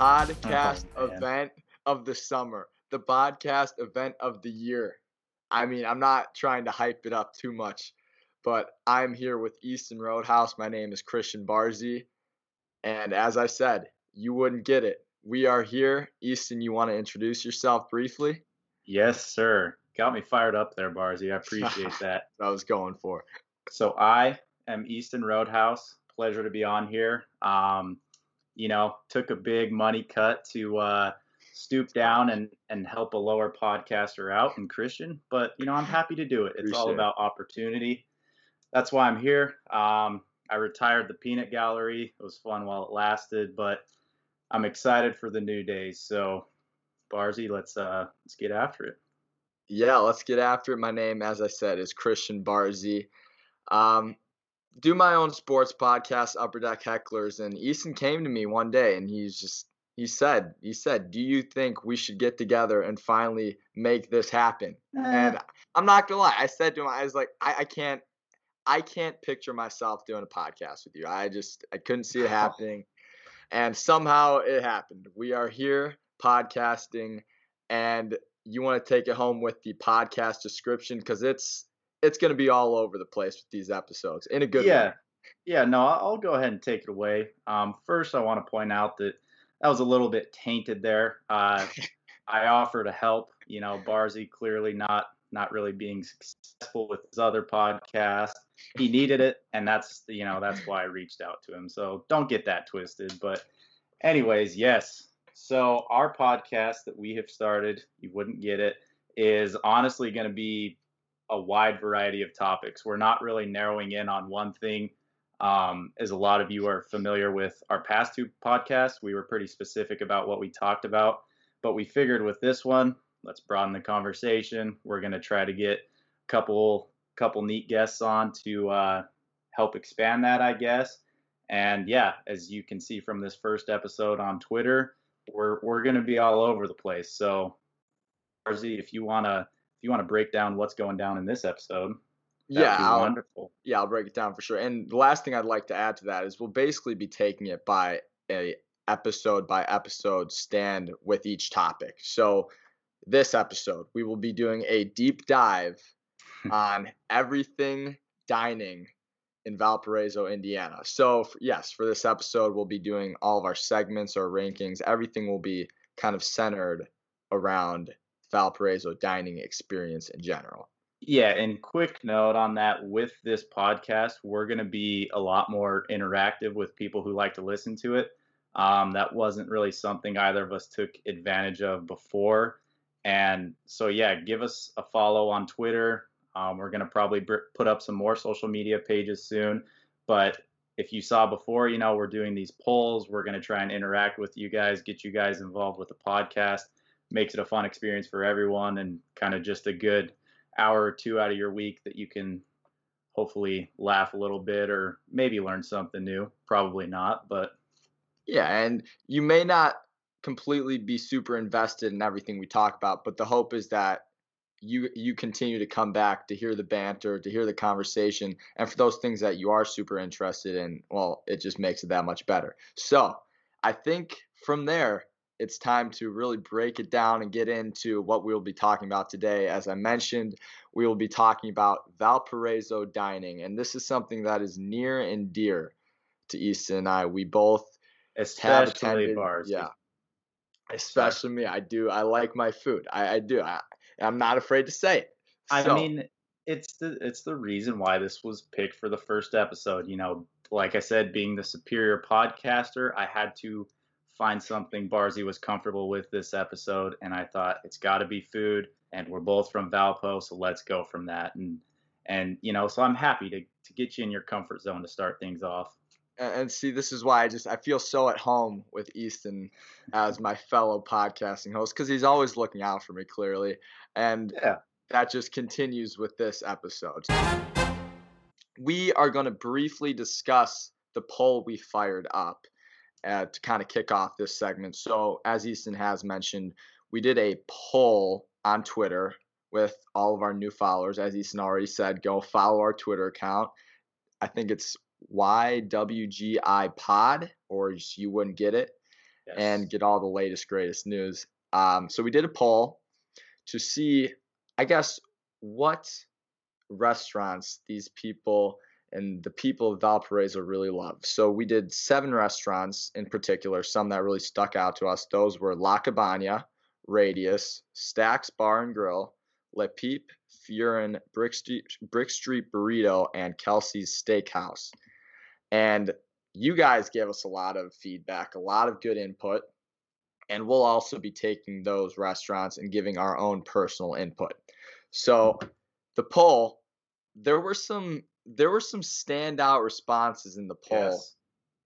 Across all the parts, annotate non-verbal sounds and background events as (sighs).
podcast Oh, event of the summer, the podcast event of the year. I mean, I'm not trying to hype it up too much, but I'm here with Easton Roadhouse. My name is Christian Barzy. And as I said, you wouldn't get it. We are here. Easton, you want to introduce yourself briefly? Yes, sir. Got me fired up there, Barzy. I appreciate that. (laughs) That I was going for. So I am Easton Roadhouse. Pleasure to be on here. Um, you know, took a big money cut to uh, stoop down and and help a lower podcaster out in Christian, but you know, I'm happy to do it. It's all Appreciate it. about opportunity. That's why I'm here. Um, I retired the peanut gallery. It was fun while it lasted, but I'm excited for the new days. So, Barzy, let's uh, let's get after it. Yeah, let's get after it. My name, as I said, is Christian Barzy. Um, do my own sports podcast, Upper Deck Hecklers, and Easton came to me one day and he's just he said he said, "Do you think we should get together and finally make this happen?" Uh. And I'm not gonna lie, I said to him, I was like, I, I can't, I can't picture myself doing a podcast with you. I just I couldn't see it (laughs) happening, and somehow it happened. We are here podcasting, and you want to take it home with the podcast description because it's it's gonna be all over the place with these episodes in a good yeah, way. yeah. No, I'll I'll go ahead and take it away. Um, first, I want to point out that that was a little bit tainted there. Uh, (laughs) I offer to help. You know, Barzy clearly not not really being successful with his other podcast. He needed it, and that's you know that's why I reached out to him. So don't get that twisted. But, anyways, yes. So our podcast that we have started, you wouldn't get it, is honestly going to be a wide variety of topics. We're not really narrowing in on one thing. Um, as a lot of you are familiar with our past two podcasts, we were pretty specific about what we talked about. But we figured with this one, let's broaden the conversation. We're going to try to get a couple couple neat guests on to uh, help expand that, I guess. And yeah, as you can see from this first episode on Twitter, we're we're going to be all over the place. So, Barzy, if you wanna if you want to break down what's going down in this episode, Yeah, be I'll, wonderful. yeah, I'll break it down for sure. And the last thing I'd like to add to that is we'll basically be taking it by a episode by episode stand with each topic. So this episode, we will be doing a deep dive (laughs) on everything dining in Valparaiso, Indiana. So yes, for this episode, we'll be doing all of our segments, our rankings. Everything will be kind of centered around Valparaiso dining experience in general. Yeah, and quick note on that with this podcast, we're going to be a lot more interactive with people who like to listen to it. Um, that wasn't really something either of us took advantage of before. And so, yeah, give us a follow on Twitter. Um, we're going to probably br- put up some more social media pages soon. But if you saw before, you know, we're doing these polls. We're going to try and interact with you guys, get you guys involved with the podcast. Makes it a fun experience for everyone and kind of just a good hour or two out of your week that you can hopefully laugh a little bit or maybe learn something new. Probably not, but Yeah, and you may not completely be super invested in everything we talk about, but the hope is that you you continue to come back to hear the banter, to hear the conversation, and for those things that you are super interested in, well, it just makes it that much better. So, I think from there, it's time to really break it down and get into what we'll be talking about today. As I mentioned, we will be talking about Valparaiso dining, and this is something that is near and dear to Easton and I. We both have especially attended, bars. yeah, especially me. I do. I like my food. I, I do. I, I'm not afraid to say it. I mean, it's the it's the reason why this was picked for the first episode. You know, like I said, being the superior podcaster, I had to find something Barzy was comfortable with this episode, and I thought it's got to be food, and we're both from Valpo, so let's go from that. And and you know, so I'm happy to to get you in your comfort zone to start things off. and, and see, this is why I just I feel so at home with Easton as my fellow podcasting host because he's always looking out for me clearly, and Yeah. that just continues with this episode. We are going to briefly discuss the poll we fired up uh, to kind of kick off this segment. So, as Easton has mentioned, we did a poll on Twitter with all of our new followers. As Easton already said, go follow our Twitter account. I think it's YWGI Pod, or you wouldn't get it, yes. and get all the latest, greatest news. Um, so we did a poll to see, I guess, what restaurants these people and the people of Valparaiso really love. So we did seven restaurants in particular, some that really stuck out to us. Those were La Cabana, Radius, Stacks Bar and Grill, Le Peep, Furin, Brick Street, Brick Street Burrito, and Kelsey's Steakhouse. And you guys gave us a lot of feedback, a lot of good input. And we'll also be taking those restaurants and giving our own personal input. So the poll, there were some there were some standout responses in the poll. Yes.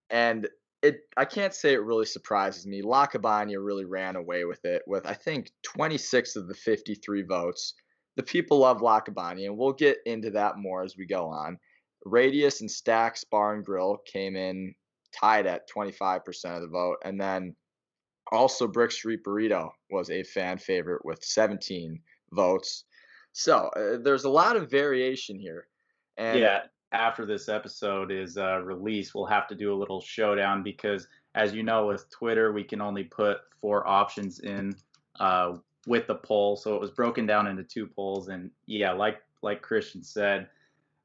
And it I can't say it really surprises me. La Cabana really ran away with it with I think 26 of the 53 votes. The people love La Cabana, and we'll get into that more as we go on. Radius and Stacks Bar and Grill came in tied at 25% of the vote, and then also Brick Street Burrito was a fan favorite with 17 votes. So uh, there's a lot of variation here. And yeah, after this episode is uh, released, we'll have to do a little showdown because, as you know, with Twitter, we can only put four options in uh, with the poll. So it was broken down into two polls, and yeah, like like Christian said,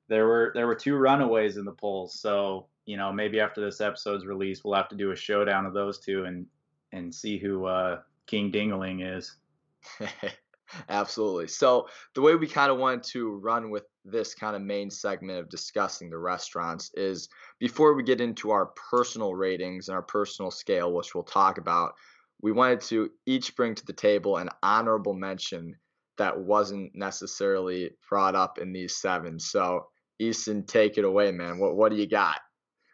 there were there were two runaways in the polls. So you know, maybe after this episode's release, we'll have to do a showdown of those two and and see who uh, King Dingaling is. (laughs) Absolutely. So the way we kind of wanted to run with this kind of main segment of discussing the restaurants is before we get into our personal ratings and our personal scale, which we'll talk about, we wanted to each bring to the table an honorable mention that wasn't necessarily brought up in these seven. So Easton, take it away, man. What what do you got?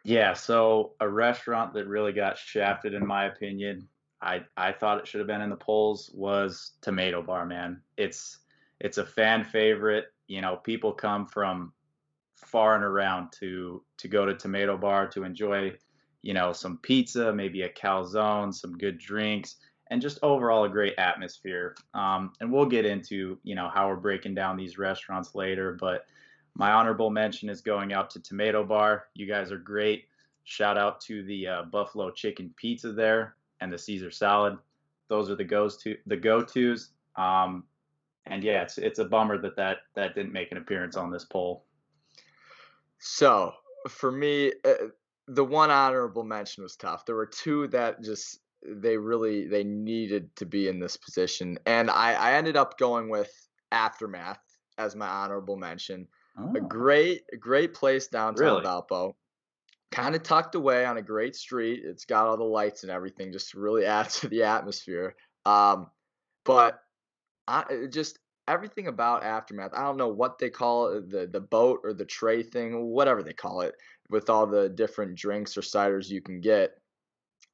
Yeah, so a restaurant that really got shafted, in my opinion, I I thought it should have been in the polls was Tomato Bar, man. It's it's a fan favorite. You know, people come from far and around to to go to Tomato Bar to enjoy, you know, some pizza, maybe a calzone, some good drinks, and just overall a great atmosphere. Um, and we'll get into you know how we're breaking down these restaurants later, but my honorable mention is going out to Tomato Bar. You guys are great. Shout out to the uh, Buffalo Chicken Pizza there and the Caesar salad. Those are the goes to the go tos. Um, and yeah, it's it's a bummer that, that that didn't make an appearance on this poll. So for me, uh, the one honorable mention was tough. There were two that just they really they needed to be in this position, and I I ended up going with Aftermath as my honorable mention. Oh. A great great place downtown really? Valpo kind of tucked away on a great street. It's got all the lights and everything, just really (laughs) add to the atmosphere. Um, but I just everything about aftermath. I don't know what they call it, the the boat or the tray thing, whatever they call it, with all the different drinks or ciders you can get.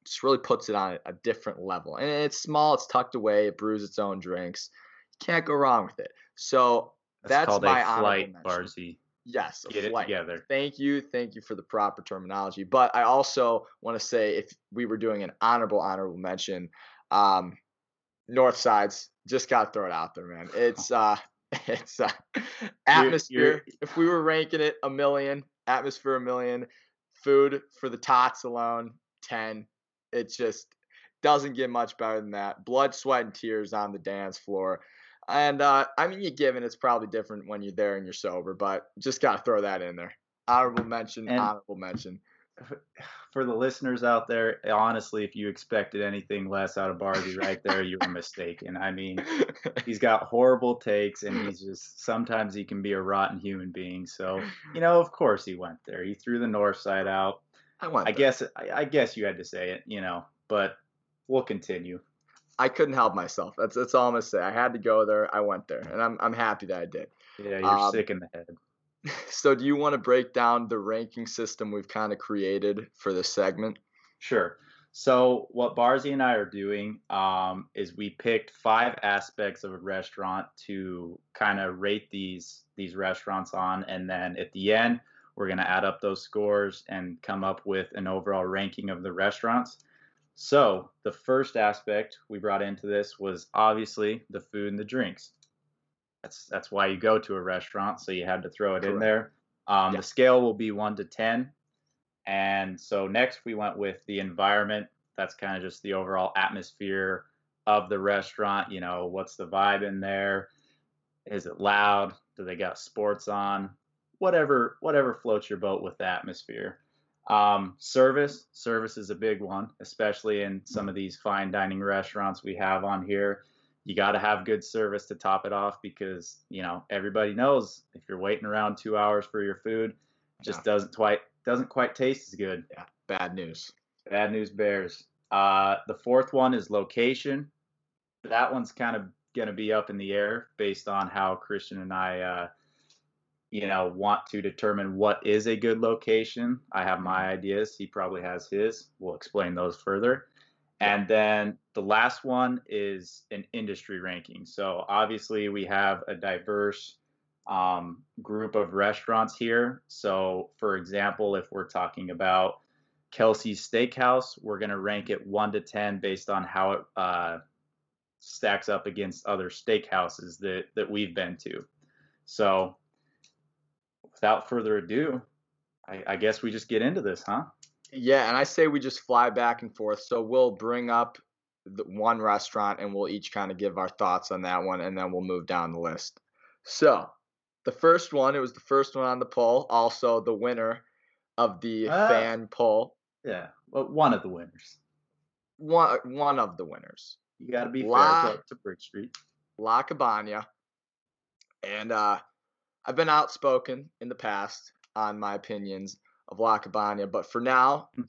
Just really puts it on a different level. And it's small, it's tucked away, it brews its own drinks. You can't go wrong with it. So that's, that's my a flight, Barzy. Yes, get flight. it together. Thank you, thank you for the proper terminology. But I also want to say, if we were doing an honorable honorable mention, um, North Sides just got to throw it out there, man. It's uh, (laughs) it's uh, atmosphere. You're, you're... If we were ranking it a million, atmosphere a million, food for the tots alone ten. It just doesn't get much better than that. Blood, sweat, and tears on the dance floor. And uh, I mean, you given it's probably different when you're there and you're sober, but just got to throw that in there. Honorable mention, and honorable mention. For the listeners out there, honestly, if you expected anything less out of Barzy right there, you were mistaken. I mean, (laughs) he's got horrible takes, and he's just sometimes he can be a rotten human being. So, you know, of course he went there. He threw the north side out. I went. I guess. I, I guess you had to say it, you know, but we'll continue. I couldn't help myself. That's that's all I'm gonna say. I had to go there. I went there, and I'm I'm happy that I did. Yeah, you're um, sick in the head. (laughs) So, do you want to break down the ranking system we've kind of created for this segment? Sure. So, what Barzy and I are doing um, is we picked five aspects of a restaurant to kind of rate these these restaurants on, and then at the end, we're going to add up those scores and come up with an overall ranking of the restaurants. So, the first aspect we brought into this was obviously the food and the drinks. That's that's why you go to a restaurant, so you had to throw it in there. Um, Yeah. The scale will be one to ten, and so next we went with the environment. That's kind of just the overall atmosphere of the restaurant. You know, what's the vibe in there? Is it loud? Do they got sports on? Whatever, whatever floats your boat with the atmosphere. Um, service, service is a big one, especially in some of these fine dining restaurants we have on here. You got to have good service to top it off because you know everybody knows if you're waiting around two hours for your food, it just doesn't quite doesn't quite taste as good. Yeah, bad news. Bad news bears. Uh, the fourth one is location. That one's kind of going to be up in the air based on how Christian and I, uh, you know, want to determine what is a good location. I have my ideas. He probably has his. We'll explain those further. And then the last one is an industry ranking. So obviously we have a diverse um, group of restaurants here. So for example, if we're talking about Kelsey's Steakhouse, we're going to rank it one to 10 based on how it uh, stacks up against other steakhouses that, that we've been to. So without further ado, I, I guess we just get into this, huh? Yeah, and I say we just fly back and forth. So we'll bring up the one restaurant and we'll each kind of give our thoughts on that one and then we'll move down the list. So, the first one, it was the first one on the poll, also the winner of the Ah. fan poll. Yeah, well, one of the winners. One one of the winners. You got to be fair La- to, to Brick Street. La Cabana. And uh, I've been outspoken in the past on my opinions of La Cabana, but for now, Hmm.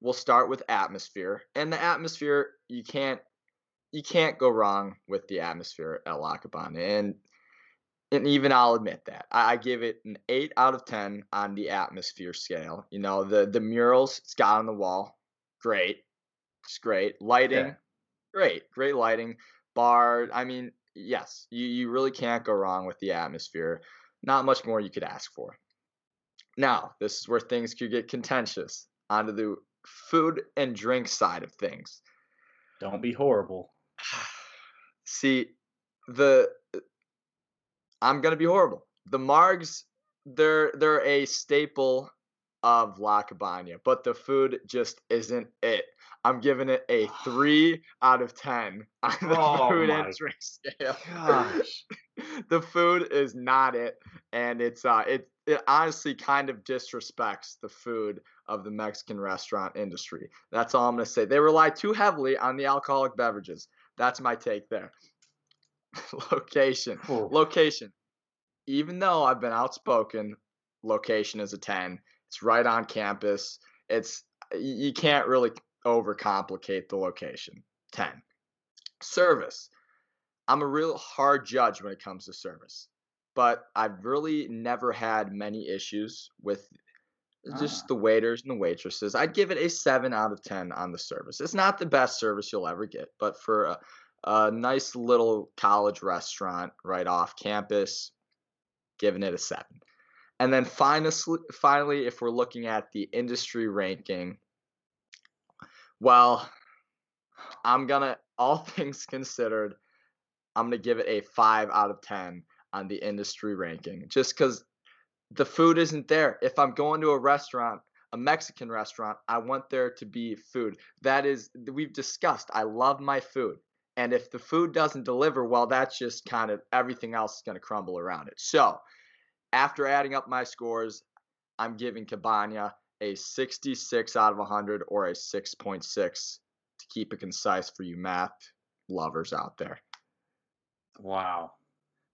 we'll start with atmosphere. And the atmosphere, you can't you can't go wrong with the atmosphere at La Cabana. And and even I'll admit that. I, I give it an eight out of ten on the atmosphere scale. You know, the the murals it's got on the wall, great. It's great. Lighting, Yeah. great. Great lighting. Bar, I mean, yes, you, you really can't go wrong with the atmosphere. Not much more you could ask for. Now, this is where things could get contentious. Onto the food and drink side of things. Don't be horrible. (sighs) See, the I'm gonna be horrible. The Margs, they're they're a staple of La Cabana, but the food just isn't it. I'm giving it a (sighs) three out of ten (laughs) on the Oh food and drink scale. Gosh. (laughs) the food is not it, and it's uh it it honestly kind of disrespects the food of the Mexican restaurant industry. That's all I'm gonna say. They rely too heavily on the alcoholic beverages. That's my take there. (laughs) location, Oh, location. Even though I've been outspoken, location is a ten. It's right on campus. It's you can't really overcomplicate the location. Ten. Service. I'm a real hard judge when it comes to service, but I've really never had many issues with just Ah. the waiters and the waitresses. I'd give it a 7 out of 10 on the service. It's not the best service you'll ever get, but for a, a nice little college restaurant right off campus, giving it a 7. And then finally, finally if we're looking at the industry ranking, well, I'm gonna, all (laughs) things considered, I'm gonna give it a five out of ten on the industry ranking, just because the food isn't there. If I'm going to a restaurant, a Mexican restaurant, I want there to be food. That is, we've discussed. I love my food, and if the food doesn't deliver, well, that's just kind of everything else is gonna crumble around it. So, after adding up my scores, I'm giving Cabana a 66 out of 100 or a 6.6 to keep it concise for you math lovers out there. wow.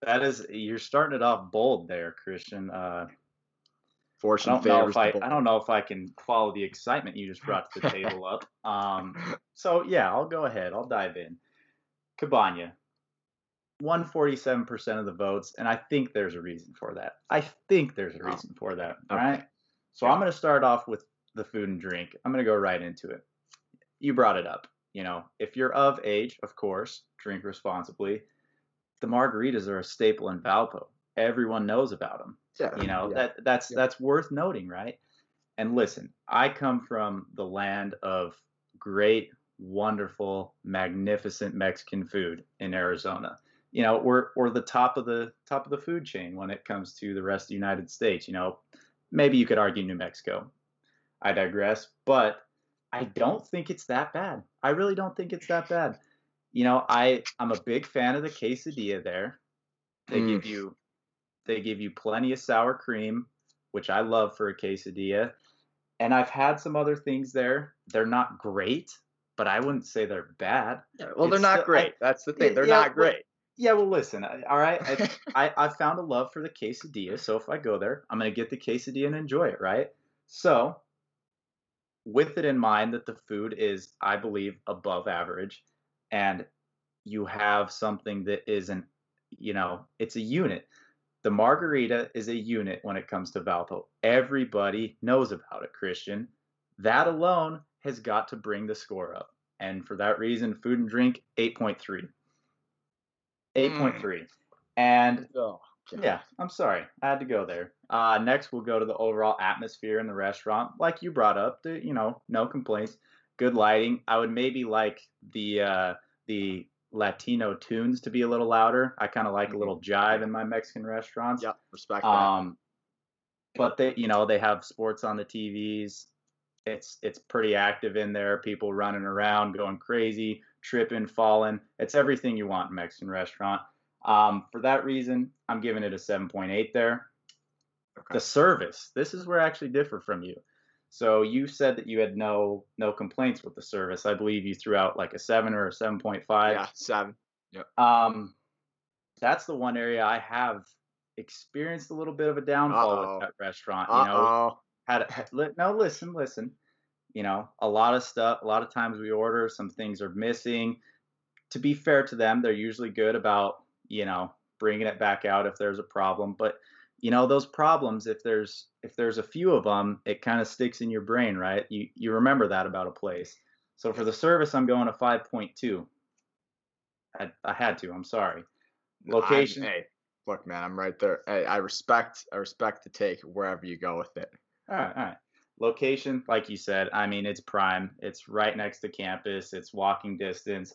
That is you're starting it off bold there, Christian. Uh, I Fortune don't know favors if I. I don't know if I can follow the excitement you just brought to the table up. (laughs) Um, so yeah, I'll go ahead. I'll dive in. Cabana, 147% of the votes, and I think there's a reason for that. I think there's a Oh, reason for that. okay. Right. So Yeah. I'm going to start off with the food and drink. I'm going to go right into it. You brought it up. You know, if you're of age, of course, drink responsibly. The margaritas are a staple in Valpo. Everyone knows about them yeah, you know yeah. that that's Yeah. that's worth noting right and listen i come from the land of great wonderful magnificent mexican food in arizona you know, we're we're the top of the top of the food chain when it comes to the rest of the United States. You know, maybe you could argue New Mexico. I digress, but I don't think it's that bad. I really don't think it's that bad. You know, I I'm a big fan of the quesadilla there. They Mm. give you they give you plenty of sour cream, which I love for a quesadilla. And I've had some other things there. They're not great, but I wouldn't say they're bad. Well, they're not still- I- great. That's the thing. They're yeah, not great. Yeah, well, listen. All right, I, I I found a love for the quesadilla, so if I go there, I'm gonna get the quesadilla and enjoy it, right? So, with it in mind that the food is, I believe, above average, and you have something that isn't, you know, it's a unit. The margarita is a unit when it comes to Valpo. Everybody knows about it, Christian. That alone has got to bring the score up. And for that reason, food and drink, 8.3. 8.3. And Oh, yeah, I'm sorry. I had to go there. Uh, next, we'll go to the overall atmosphere in the restaurant. Like you brought up, the, you know, no complaints. Good lighting. I would maybe like the uh, the Latino tunes to be a little louder. I kind of like a little jive in my Mexican restaurants. Yep. Respect that. Um, but they, you know, they have sports on the TVs. It's it's pretty active in there. People running around, going crazy, tripping, falling. It's everything you want in a Mexican restaurant. Um, for that reason, I'm giving it a 7.8 there. Okay. The service. This is where I actually differ from you. So you said that you had no no complaints with the service. I believe you threw out like a seven or a 7.5. yeah, seven. Um, that's the one area I have experienced a little bit of a downfall Uh-oh. with that restaurant. You know, oh. had, no listen, listen. You know, a lot of stuff. A lot of times we order, some things are missing. To be fair to them, they're usually good about you know bringing it back out if there's a problem. But you know those problems, if there's if there's a few of them, it kind of sticks in your brain, right? You you remember that about a place. So for the service, I'm going to 5.2. I, I had to. I'm sorry. Location. I'm- hey, look, man, I'm right there. Hey, I respect. I respect the take wherever you go with it. All right, all right. Location, like you said, I mean, it's prime. It's right next to campus. It's walking distance.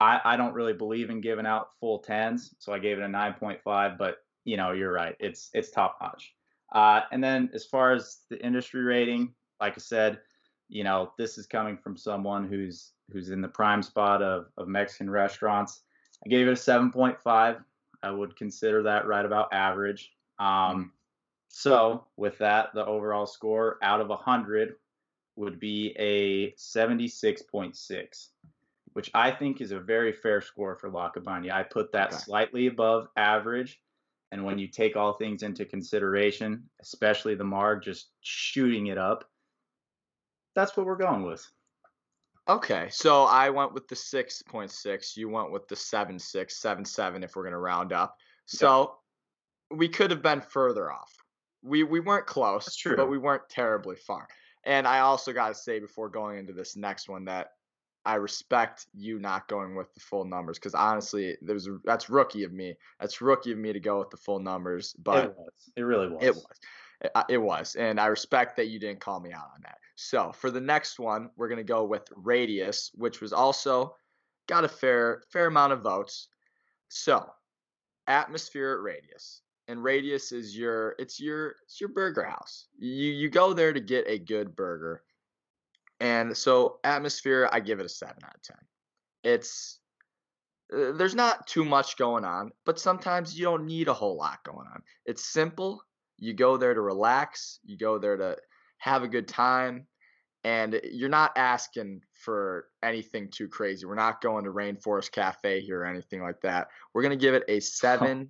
I, I don't really believe in giving out full tens, so I gave it a 9.5. But you know, you're right. It's it's top notch. Uh, and then as far as the industry rating, like I said, you know, this is coming from someone who's who's in the prime spot of of Mexican restaurants. I gave it a 7.5. I would consider that right about average. Um, so with that, the overall score out of 100 would be a 76.6, which I think is a very fair score for La Cabana. I put that Okay. slightly above average. And when you take all things into consideration, especially the Marg just shooting it up, that's what we're going with. Okay, so I went with the six point six. You went with the seven six, seven seven. If we're gonna round up, so we could have been further off. We we weren't close, true. but we weren't terribly far. And I also got to say before going into this next one that I respect you not going with the full numbers because honestly, there's that's rookie of me. That's rookie of me to go with the full numbers, but it was. It really was. it was. It, uh, it was. And I respect that you didn't call me out on that. So for the next one, we're going to go with Radius, which was also got a fair fair amount of votes. So atmosphere at Radius. And Radius is your it's your it's your burger house. You you go there to get a good burger. And so atmosphere, I give it a seven out of ten. It's uh, there's not too much going on, but sometimes you don't need a whole lot going on. It's simple. You go there to relax, you go there to have a good time, and you're not asking for anything too crazy. We're not going to Rainforest Cafe here or anything like that. We're going to give it a (laughs) 7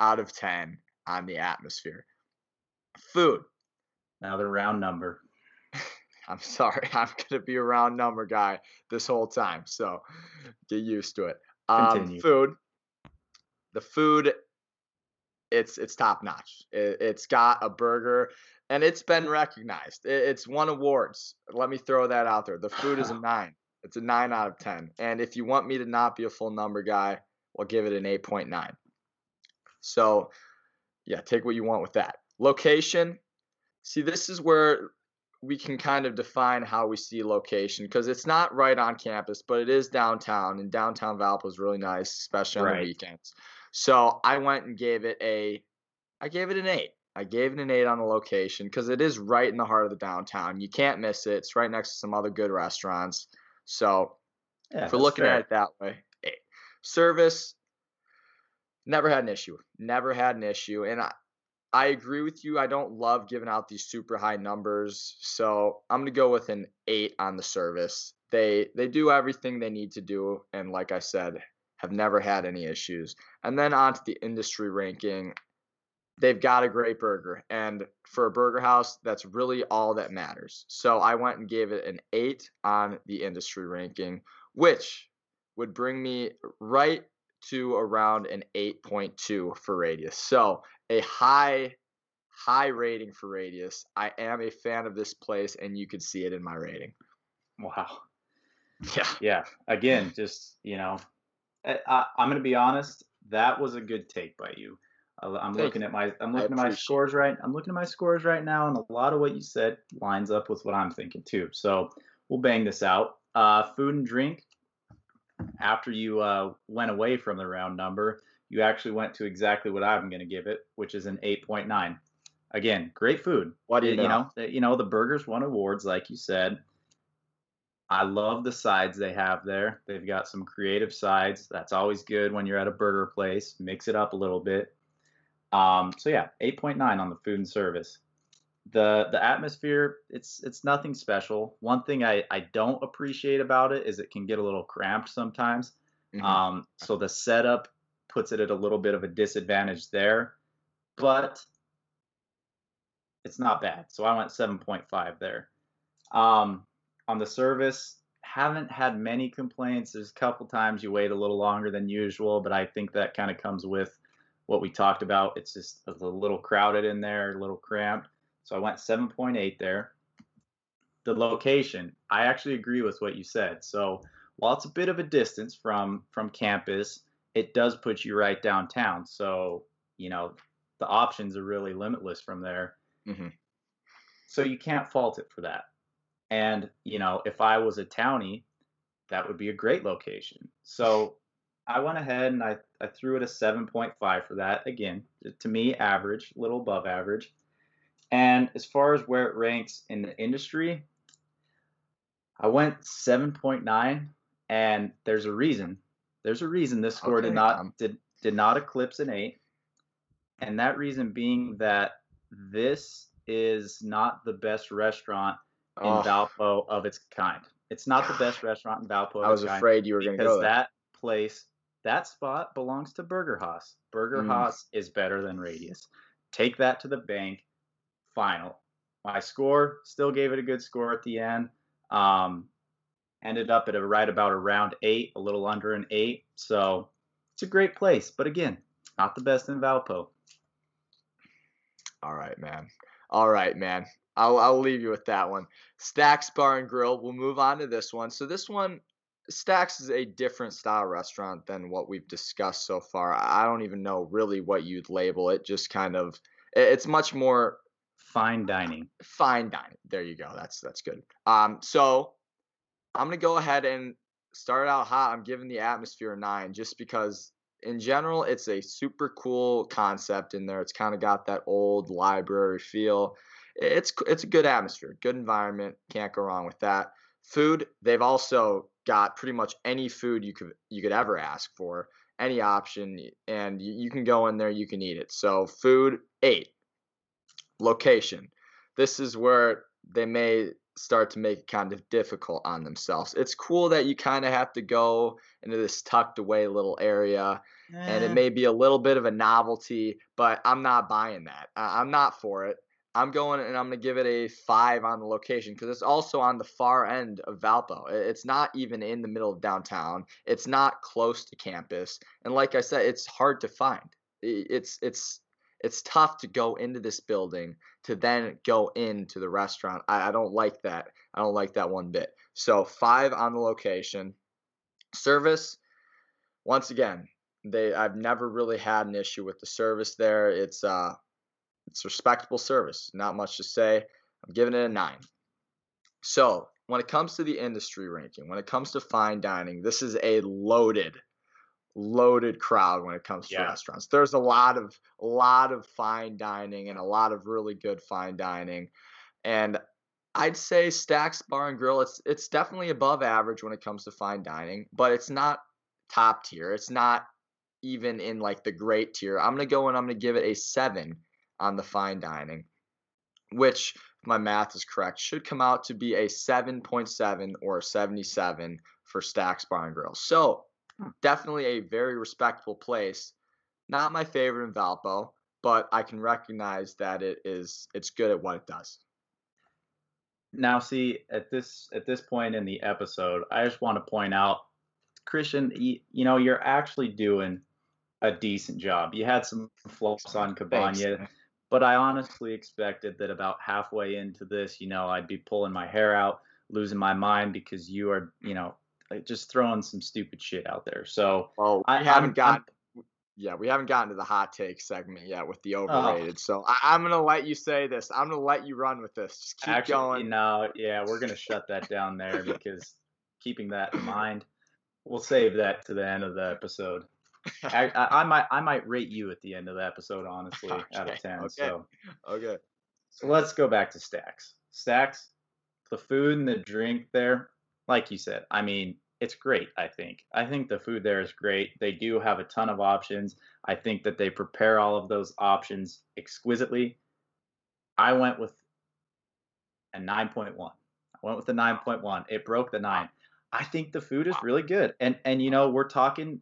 out of 10 on the atmosphere. Food. Another round number. (laughs) I'm sorry. (laughs) I'm going to be a round number guy this whole time. So get used to it. Um, Continue. food. The food, it's it's top notch. It, it's got a burger, and it's been recognized. It, it's won awards. Let me throw that out there. The food is a (laughs) nine. It's a nine out of ten. And if you want me to not be a full number guy, we'll give it an eight point nine. So, yeah, take what you want with that. Location. See, this is where we can kind of define how we see location because it's not right on campus, but it is downtown, and downtown Valpo is really nice, especially on Right. the weekends. So I went and gave it a, I gave it an eight. I gave it an eight on the location because it is right in the heart of the downtown. You can't miss it. It's right next to some other good restaurants. So Yeah, if we're looking fair. at it that way, eight. Service, never had an issue. Never had an issue. And I, I agree with you. I don't love giving out these super high numbers. So I'm gonna go with an eight on the service. They they do everything they need to do, and like I said, have never had any issues. And then on to the industry ranking. They've got a great burger. And for a burger house, that's really all that matters. So I went and gave it an eight on the industry ranking, which would bring me right to around an 8.2 for radius. So a high, high rating for radius. I am a fan of this place, and you could see it in my rating. Wow. Yeah. Yeah. Again, just you know, I, I, I'm going to be honest. That was a good take by you. I'm Thank looking at my I'm looking at my scores right. I'm looking at my scores right now, and a lot of what you said lines up with what I'm thinking too. So we'll bang this out. Uh, food and drink. After you uh, went away from the round number, you actually went to exactly what I'm going to give it, which is an 8.9. Again, great food. What do you Uh, you know? know, uh, you know the burgers won awards, like you said. I love the sides they have there. They've got some creative sides. That's always good when you're at a burger place. Mix it up a little bit. Um, so yeah, 8.9 on the food and service. The the atmosphere, it's it's nothing special. One thing I, I don't appreciate about it is it can get a little cramped sometimes. Mhm. Um, so the setup puts it at a little bit of a disadvantage there, but it's not bad. So I went 7.5 there. Um, on the service, haven't had many complaints. There's a couple times you wait a little longer than usual, but I think that kind of comes with what we talked about. It's just a little crowded in there, a little cramped. So I went 7.8 there. The location, I actually agree with what you said. So while it's a bit of a distance from from campus, it does put you right downtown. So you know the options are really limitless from there. Mhm. So you can't fault it for that. And you know, if I was a townie, that would be a great location. So I went ahead and I, I threw it a 7.5 for that. Again, to me, average, a little above average. And as far as where it ranks in the industry, I went 7.9, and there's a reason. There's a reason this score did not um, did did not eclipse an eight, and that reason being that this is not the best restaurant in Oh, Valpo of its kind. It's not the best (sighs) restaurant in Valpo. Of I was afraid you were going to because go there. that place, that spot belongs to Burger Haas. Burger Mm. Haas is better than Radius. Take that to the bank. Final. My score still gave it a good score at the end. Um, ended up at a right about around eight, a little under an eight. So it's a great place, but again, not the best in Valpo. All right, man. All right, man. I'll I'll leave you with that one. Stacks Bar and Grill. We'll move on to this one. So this one, Stacks is a different style restaurant than what we've discussed so far. I don't even know really what you'd label it. Just kind of, it's much more Fine dining. fine dining. There you go. That's that's good. Um, so I'm gonna go ahead and start out hot. I'm giving the atmosphere a nine, just because in general it's a super cool concept in there. It's kind of got that old library feel. It's it's a good atmosphere, good environment. Can't go wrong with that. Food, they've also got pretty much any food you could you could ever ask for, any option, and you, you can go in there, you can eat it. So food, eight location. This is where they may start to make it kind of difficult on themselves. It's cool that you kind of have to go into this tucked away little area, and it Eh, may be a little bit of a novelty, but I'm not buying that. I'm not for it. I'm going and I'm going to give it a five on the location because it's also on the far end of Valpo. It's not even in the middle of downtown. It's not close to campus, and like I said, it's hard to find. It's it's it's tough to go into this building to then go into the restaurant. I, I don't like that. I don't like that one bit. So five on the location. Service, once again, they I've never really had an issue with the service there. It's uh it's respectable service. Not much to say. I'm giving it a nine. So when it comes to the industry ranking, when it comes to fine dining, this is a loaded, loaded crowd when it comes to Yeah. restaurants. There's a lot of a lot of fine dining and a lot of really good fine dining. And I'd say Stacks Bar and Grill, it's it's definitely above average when it comes to fine dining, but it's not top tier. It's not even in like the great tier. I'm gonna go and I'm gonna give it a seven on the fine dining, which if my math is correct, should come out to be a 7.7 or a 77 for Stacks Bar and Grill. So. Definitely a very respectable place. Not my favorite in Valpo, but I can recognize that it is it's good at what it does. Now, see at this at this point in the episode, I just want to point out, Christian, you, you know, you're actually doing a decent job. You had some flops on Cabana, but I honestly expected that about halfway into this, you know, I'd be pulling my hair out, losing my mind because you are, you know, just throwing some stupid shit out there. So Well, we I, haven't got yeah, we haven't gotten to the hot take segment yet with the oh, overrated. So I, I'm gonna let you say this. I'm gonna let you run with this. Just keep actually, going. no, yeah, we're gonna shut that down there because keeping that in mind, we'll save that to the end of the episode. I, I, I might I might rate you at the end of the episode, (laughs) honestly, out of ten. okay, So okay. so let's go back to Stacks. Stacks, the food and the drink there, like you said, I mean, it's great. I think I think the food there is great. They do have a ton of options. I think that they prepare all of those options exquisitely. I went with a 9.1. I went with the 9.1. It broke the nine. I think the food is really good. And and you know, we're talking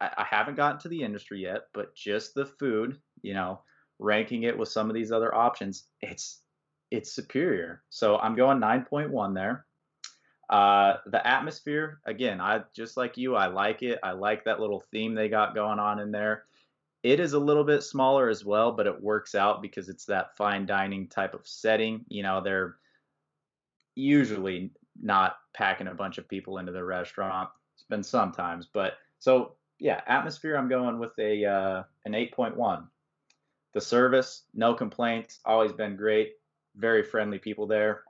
I, I haven't gotten to the industry yet, but just the food, you know, ranking it with some of these other options, it's it's superior. So I'm going 9.1 there. Uh, the atmosphere, again, I just like you, I like it. I like that little theme they got going on in there. It is a little bit smaller as well, but it works out because it's that fine dining type of setting. You know, they're usually not packing a bunch of people into the restaurant. It's been sometimes, but so yeah, atmosphere. I'm going with a uh, an 8.1. The service, no complaints, always been great. Very friendly people there.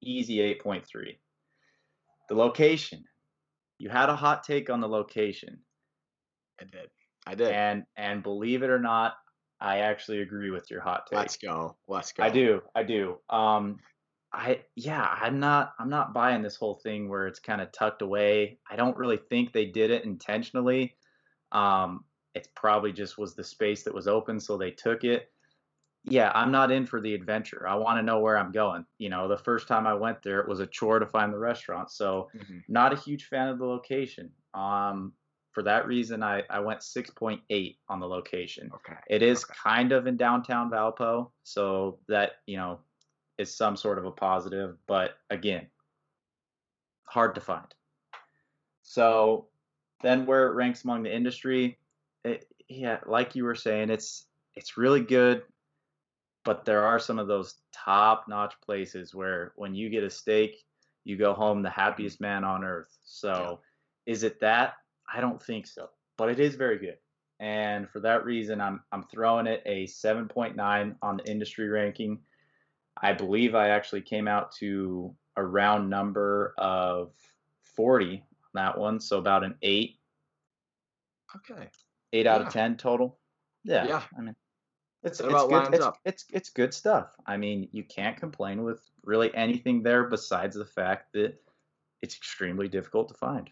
Easy 8.3. The location, you had a hot take on the location, I did. I did. and and believe it or not, I actually agree with your hot take. Let's go. Let's go. I do. I do. Um I yeah, I'm not I'm not buying this whole thing where it's kind of tucked away. I don't really think they did it intentionally. Um it probably just was the space that was open so they took it. Yeah, I'm not in for the adventure. I want to know where I'm going. You know, the first time I went there it was a chore to find the restaurant. So, Mhm. not a huge fan of the location. Um for that reason I I went 6.8 on the location. Okay. It is Okay. kind of in downtown Valpo, so that, you know, is some sort of a positive, but again, hard to find. So then where it ranks among the industry, it, yeah, like you were saying, it's it's really good, but there are some of those top-notch places where when you get a steak, you go home the mm-hmm. happiest man on earth. So is it that? I don't think so, but it is very good. And for that reason, I'm I'm throwing it a 7.9 on the industry ranking. I believe I actually came out to a round number of 40 on that one, so about an eight, Okay. eight out of 10 total. Yeah, Yeah. I mean, it's it's good. It's, up. it's it's good stuff. I mean, you can't complain with really anything there besides the fact that it's extremely difficult to find.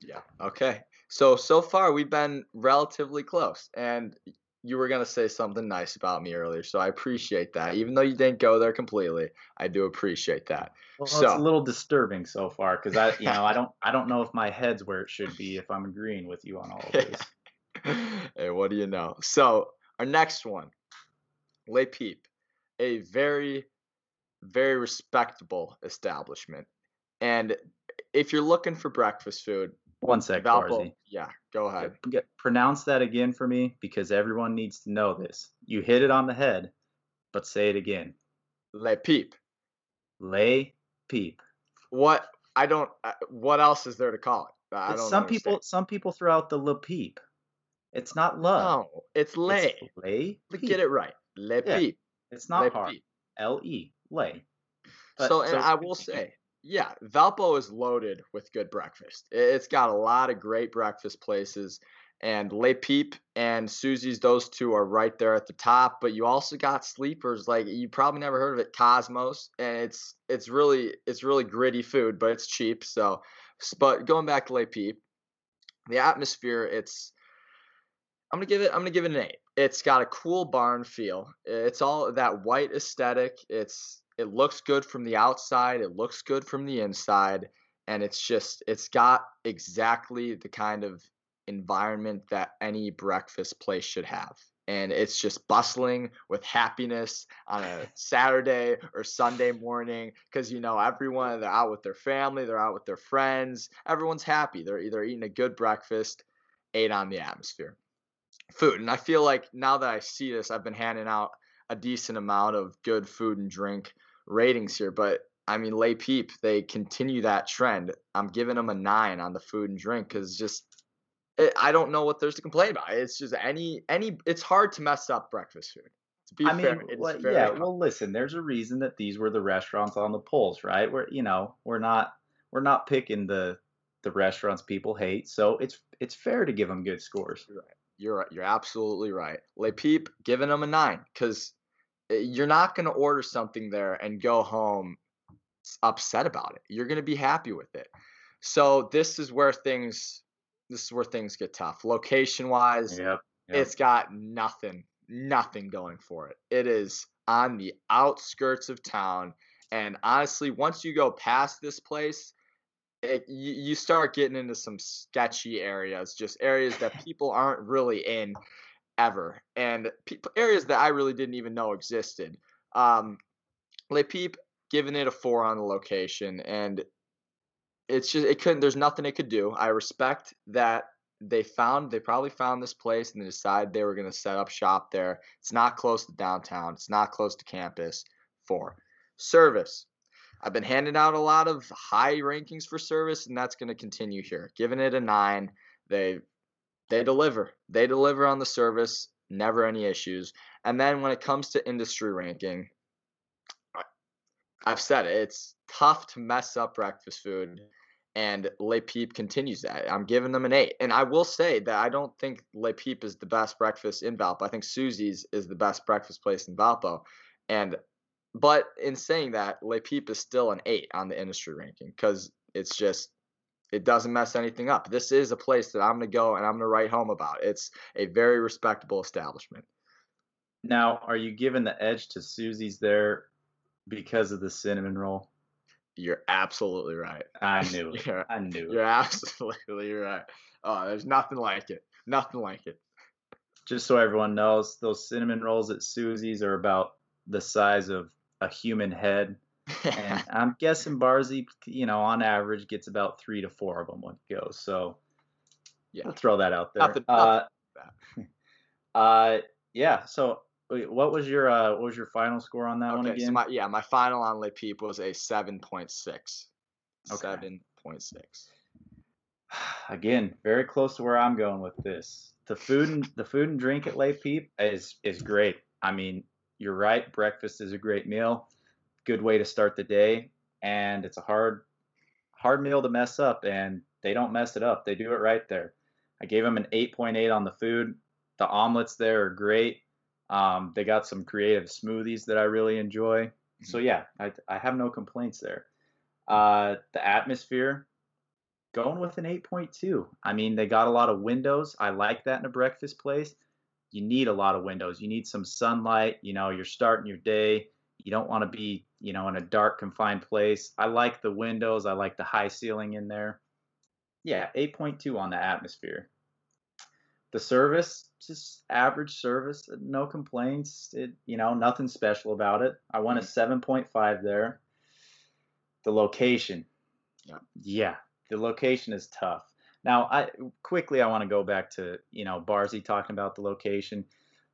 Yeah. Okay. So so far we've been relatively close, and you were gonna say something nice about me earlier, so I appreciate that. Even though you didn't go there completely, I do appreciate that. Well, it's a little disturbing so far because I, you (laughs) know, I don't, I don't know if my head's where it should be if I'm agreeing with you on all of this. (laughs) hey, what do you know? So our next one, Le Peep, a very, very respectable establishment. And if you're looking for breakfast food, One sec, Valpo, yeah, go ahead. Get- get- pronounce that again for me because everyone needs to know this. You hit it on the head, but say it again. Le Peep. Lay peep. What I don't. uh, What else is there to call it? I don't. some understand. people, some people throw out the le peep. It's not love. No, it's Le. It's lay. Get it right. Le Yeah, Peep. It's not Le hard. L E lay. But, so, and so, I will say, yeah, Valpo is loaded with good breakfast. It's got a lot of great breakfast places. And Le Peep and Susie's, those two are right there at the top. But you also got sleepers like you probably never heard of it, Cosmos, and it's it's really it's really gritty food, but it's cheap. So, but going back to Le Peep, the atmosphere, it's I'm gonna give it I'm gonna give it an eight. It's got a cool barn feel. It's all that white aesthetic. It's it looks good from the outside, it looks good from the inside, and it's just it's got exactly the kind of environment that any breakfast place should have. And it's just bustling with happiness on a (laughs) Saturday or Sunday morning because you know everyone they're out with their family, they're out with their friends, everyone's happy. They're either eating a good breakfast, eight on the atmosphere. Food. And I feel like now that I see this, I've been handing out a decent amount of good food and drink ratings here, but I mean, Le Peep, they continue that trend. I'm giving them a nine on the food and drink because just it, eh, I don't know what there's to complain about. It's just any any. It's hard to mess up breakfast food. To be I fair, mean, well, yeah. Hard. Well, listen, there's a reason that these were the restaurants on the polls, right? We're you know we're not we're not picking the the restaurants people hate, so it's it's fair to give them good scores. Right. You're you're absolutely right. Le Peep giving them a nine because Eh, you're not going to order something there and go home upset about it. You're going to be happy with it. So this is where things this is where things get tough. Location wise, yep, yep. it's got nothing, nothing going for it. It is on the outskirts of town. And honestly, once you go past this place, it, you, start getting into some sketchy areas, just areas that (laughs) people aren't really in ever, and areas that I really didn't even know existed. Um, Le Peep giving it a four on the location, and it's just it couldn't. There's nothing it could do. I respect that they found they probably found this place and they decided they were going to set up shop there. It's not close to downtown. It's not close to campus. Four service. I've been handing out a lot of high rankings for service, and that's going to continue here. Giving it a nine. They they deliver. They deliver on the service, never any issues. And then when it comes to industry ranking, I've said it, it's tough to mess up breakfast food. And Le Peep continues that. I'm giving them an eight. And I will say that I don't think Le Peep is the best breakfast in Valpo. I think Susie's is the best breakfast place in Valpo. And but in saying that, Le Peep is still an eight on the industry ranking because it's just it doesn't mess anything up. This is a place that I'm going to go and I'm going to write home about. It's a very respectable establishment. Now, are you giving the edge to Susie's there because of the cinnamon roll? You're absolutely right. I (laughs) knew it. I knew it. You're absolutely right. Oh, there's nothing like it. Nothing like it. Just so everyone knows, those cinnamon rolls at Susie's are about the size of a human head and (laughs) I'm guessing Barzy, you know, on average gets about three to four of them when it goes. So yeah, we'll throw that out there. Not the, not uh, (laughs) uh, yeah. So what was your uh, what was your final score on that okay, one again? So my, yeah, my final on Le Peep was a seven point six. Seven point six. (sighs) Again, very close to where I'm going with this. The food and the food and drink at Le Peep is is great. I mean, you're right. Breakfast is a great meal good way to start the day. And it's a hard, hard meal to mess up, and they don't mess it up. They do it right there. I gave them an 8.8 on the food. The omelets there are great. Um, they got some creative smoothies that I really enjoy. So mm-hmm. yeah, I, I have no complaints there. Uh, the atmosphere, going with an 8.2. I mean, they got a lot of windows. I like that in a breakfast place. You need a lot of windows. You need some sunlight. You know, you're starting your day. You don't want to be, you know, in a dark, confined place. I like the windows. I like the high ceiling in there. Yeah, 8.2 on the atmosphere. The service, just average service, no complaints. It, you know, nothing special about it. I went a 7.5 mm-hmm. there. The location, yeah, yeah, the location is tough. Now, I quickly I want to go back to you know Barzy talking about the location.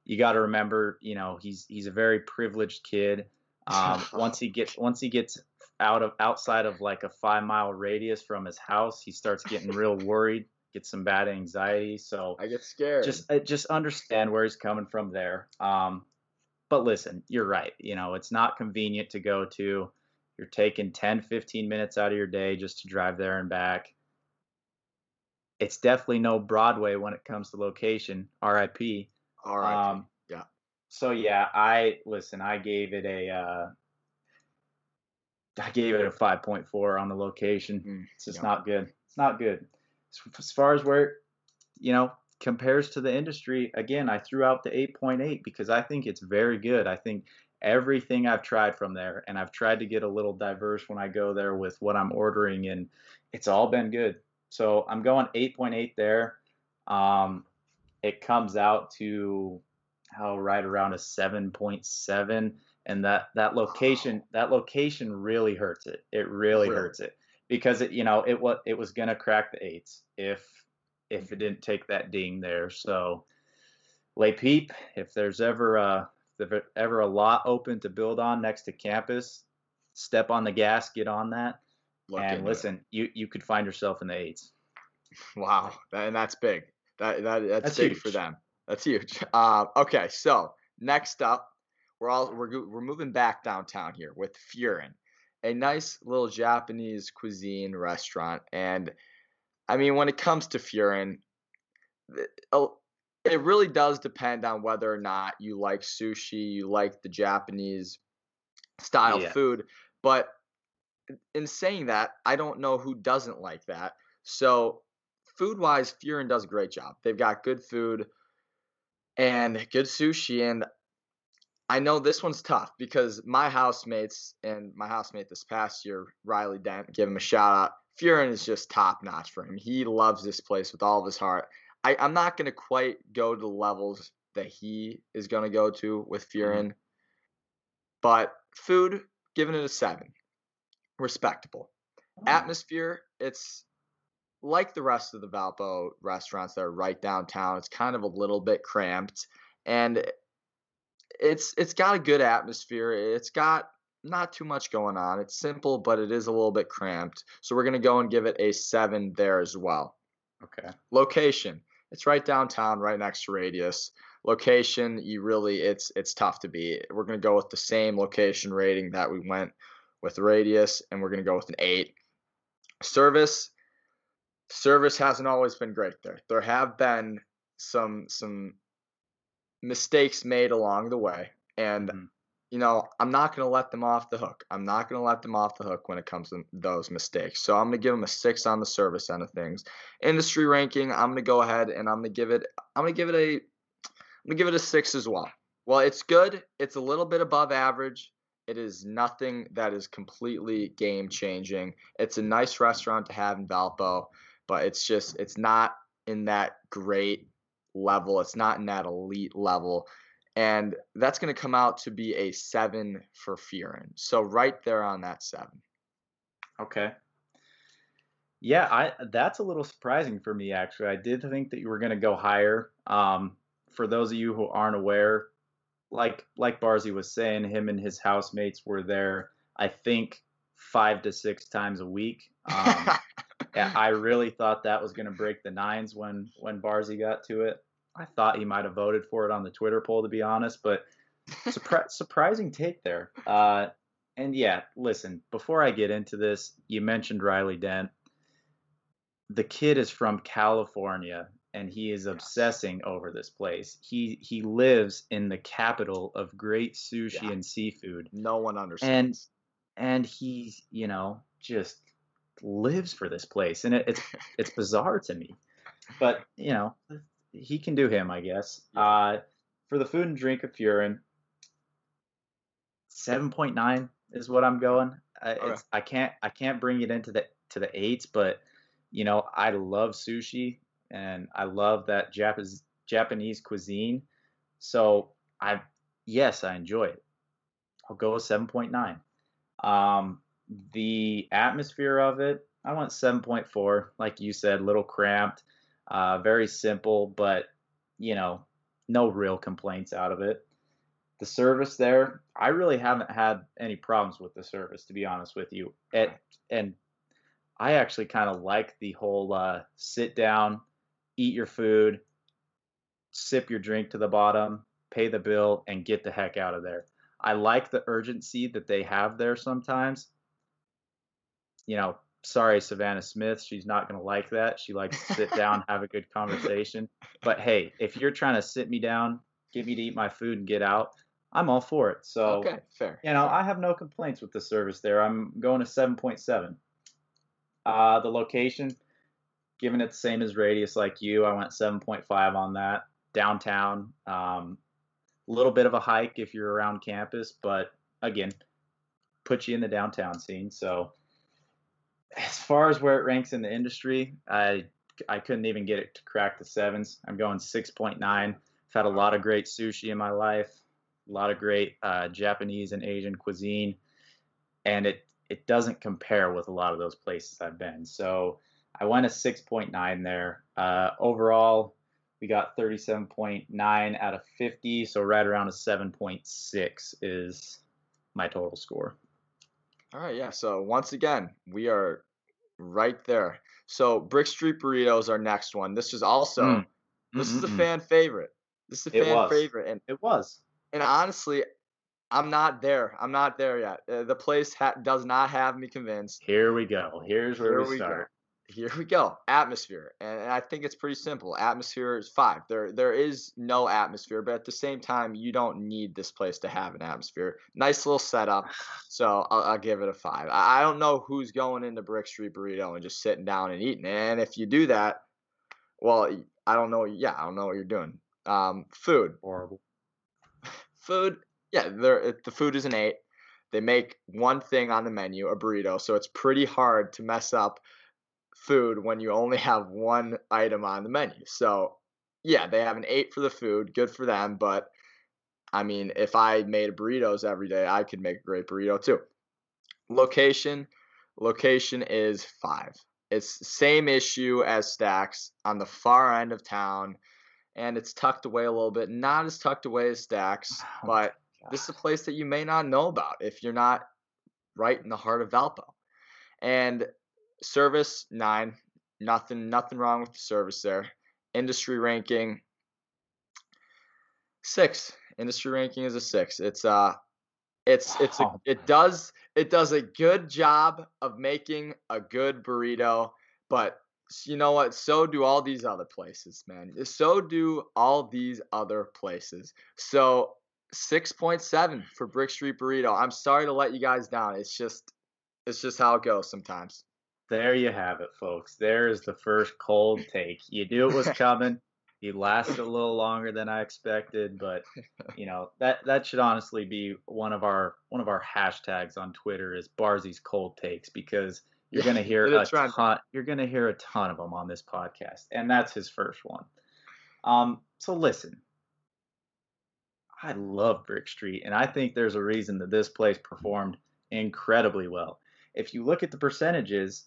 You got to remember, you know, he's he's a very privileged kid. Um, (laughs) once he gets once he gets out of outside of like a five mile radius from his house, he starts getting real (laughs) worried, gets some bad anxiety. So I get scared. Just uh, just understand where he's coming from there. Um, but listen, you're right. You know, it's not convenient to go to. you're taking 10, 15 minutes out of your day just to drive there and back. It's definitely no Broadway when it comes to location. RIP. RIP. Um, yeah. So yeah, I listen. I gave it a. Uh, I gave it a 5.4 on the location. Mm, it's just not good. It's not good. As far as where, you know, compares to the industry, again, I threw out the 8.8 because I think it's very good. I think everything I've tried from there, and I've tried to get a little diverse when I go there with what I'm ordering, and it's all been good. So I'm going 8.8 there. Um, it comes out to how right around a 7.7 and that that location that location really hurts it. It really, really? hurts it. Because it you know it what it was gonna crack the eights if if it didn't take that ding there. So Le Peep if there's ever a if ever a lot open to build on next to campus step on the gas get on that Look and listen it. you you could find yourself in the eights (laughs) wow and that's big that, that that's, that's big huge. for them that's huge (laughs) uh, okay so next up we're all we're we're moving back downtown here with Furin, a nice little Japanese cuisine restaurant. And I mean, when it comes to Furin, it really does depend on whether or not you like sushi, you like the Japanese style yeah. food. But in saying that, I don't know who doesn't like that. So food wise, Furin does a great job. They've got good food and good sushi. And I know this one's tough because my housemates and my housemate this past year, Riley Dent, give him a shout out. Furin is just top notch for him. He loves this place with all of his heart. I, am not going to quite go to the levels that he is going to go to with mm-hmm. Furin, but food, giving it a seven. Respectable. Oh. Atmosphere, it's like the rest of the Valpo restaurants that are right downtown. It's kind of a little bit cramped. And it's it's got a good atmosphere. It's got not too much going on. It's simple, but it is a little bit cramped. So we're gonna go and give it a seven there as well. Okay. Location. It's right downtown, right next to Radius. Location, you really it's it's tough to beat. We're gonna go with the same location rating that we went with Radius, and we're gonna go with an eight. Service. Service hasn't always been great there. There have been some some mistakes made along the way. And, mm-hmm. you know, I'm not going to let them off the hook. I'm not going to let them off the hook when it comes to those mistakes. So I'm going to give them a six on the service end of things. Industry ranking, I'm going to go ahead and I'm going to give it, I'm going to give it a, I'm going to give it a six as well. Well, it's good. It's a little bit above average. It is nothing that is completely game changing. It's a nice restaurant to have in Valpo, but it's just, it's not in that great level. It's not in that elite level. And that's going to come out to be a seven for Furin. So right there on that seven. Okay. Yeah, I that's a little surprising for me actually. I did think that you were going to go higher. Um, for those of you who aren't aware, like like Barzy was saying, him and his housemates were there. I think five to six times a week. Um, (laughs) I really thought that was going to break the nines when when Barzy got to it. I thought he might have voted for it on the Twitter poll, to be honest, but (laughs) surpri- surprising take there. Uh, and yeah, listen, before I get into this, you mentioned Riley Dent. The kid is from California and he is obsessing over this place. He he lives in the capital of great sushi yeah. and seafood. No one understands. And and he's, you know, just lives for this place and it, it's it's (laughs) bizarre to me. But, you know, he can do him, I guess. Uh, for the food and drink of Furin, seven point nine is what I'm going. I, okay. I can't I can't bring it into the to the eights, but you know I love sushi and I love that Japanese Japanese cuisine. So I yes I enjoy it. I'll go with seven point nine. Um, the atmosphere of it, I point four. Like you said, little cramped. Uh, very simple, but you know, no real complaints out of it. The service there, I really haven't had any problems with the service, to be honest with you. It, and I actually kind of like the whole uh, sit down, eat your food, sip your drink to the bottom, pay the bill, and get the heck out of there. I like the urgency that they have there sometimes. you know, sorry, Savannah Smith, she's not going to like that. She likes to sit (laughs) down, have a good conversation. But hey, if you're trying to sit me down, get me to eat my food and get out, I'm all for it. So, okay, fair. You know, I have no complaints with the service there. I'm going to 7.7. Uh, the location, given it the same as radius like you, I went 7.5 on that. Downtown, a um, little bit of a hike if you're around campus, but again, put you in the downtown scene. So, as far as where it ranks in the industry, I I couldn't even get it to crack the sevens. I'm going 6.9. I've had a lot of great sushi in my life, a lot of great uh, Japanese and Asian cuisine, and it it doesn't compare with a lot of those places I've been. So I went a 6.9 there. Uh, overall, we got 37.9 out of 50, so right around a 7.6 is my total score. All right, yeah. So once again, we are right there. So Brick Street Burritos our next one. This is also mm. this is a fan favorite. This is a fan favorite, and it was. And honestly, I'm not there. I'm not there yet. Uh, the place ha- does not have me convinced. Here we go. Here's where Here we, we start here we go. Atmosphere. And I think it's pretty simple. Atmosphere is five. There there is no atmosphere, but at the same time, you don't need this place to have an atmosphere. Nice little setup. (sighs) So I'll, I'll give it a five. I, I don't know who's going into Brick Street Burrito and just sitting down and eating. And if you do that, well, I don't know. Yeah, I don't know what you're doing. Um, food. Horrible. (laughs) Food. Yeah, there the food is an eight. They make one thing on the menu, a burrito, so it's pretty hard to mess up food when you only (laughs) have one item on the menu. So, yeah, they have an eight for the food. Good for them. But I mean, if I made burritos every day, I could make a great burrito too. Location, location is five. It's same issue as Stacks on the far end of town, and it's tucked away a little bit. Not as tucked away as Stacks, (sighs) oh but this is a place that you may not know about if you're not right in the heart of Valpo. And Service nine. Nothing nothing wrong with the service there. Industry ranking six. Industry ranking is a six. It's uh it's it's a, it does it does a good job of making a good burrito, but you know what? So do all these other places, man. So do all these other places. So 6.7 for Brick Street Burrito. I'm sorry to let you guys down. It's just it's just how it goes sometimes. There you have it, folks. There is the first cold take. You knew it was (laughs) coming. He lasted a little longer than I expected, but you know that that should honestly be one of our one of our hashtags on Twitter is Barzy's cold takes because you're gonna hear a ton. You're gonna hear a ton of them on this podcast, and that's his first one. Um, so listen, I love Brick Street, and I think there's a reason that this place performed incredibly well. If you look at the percentages,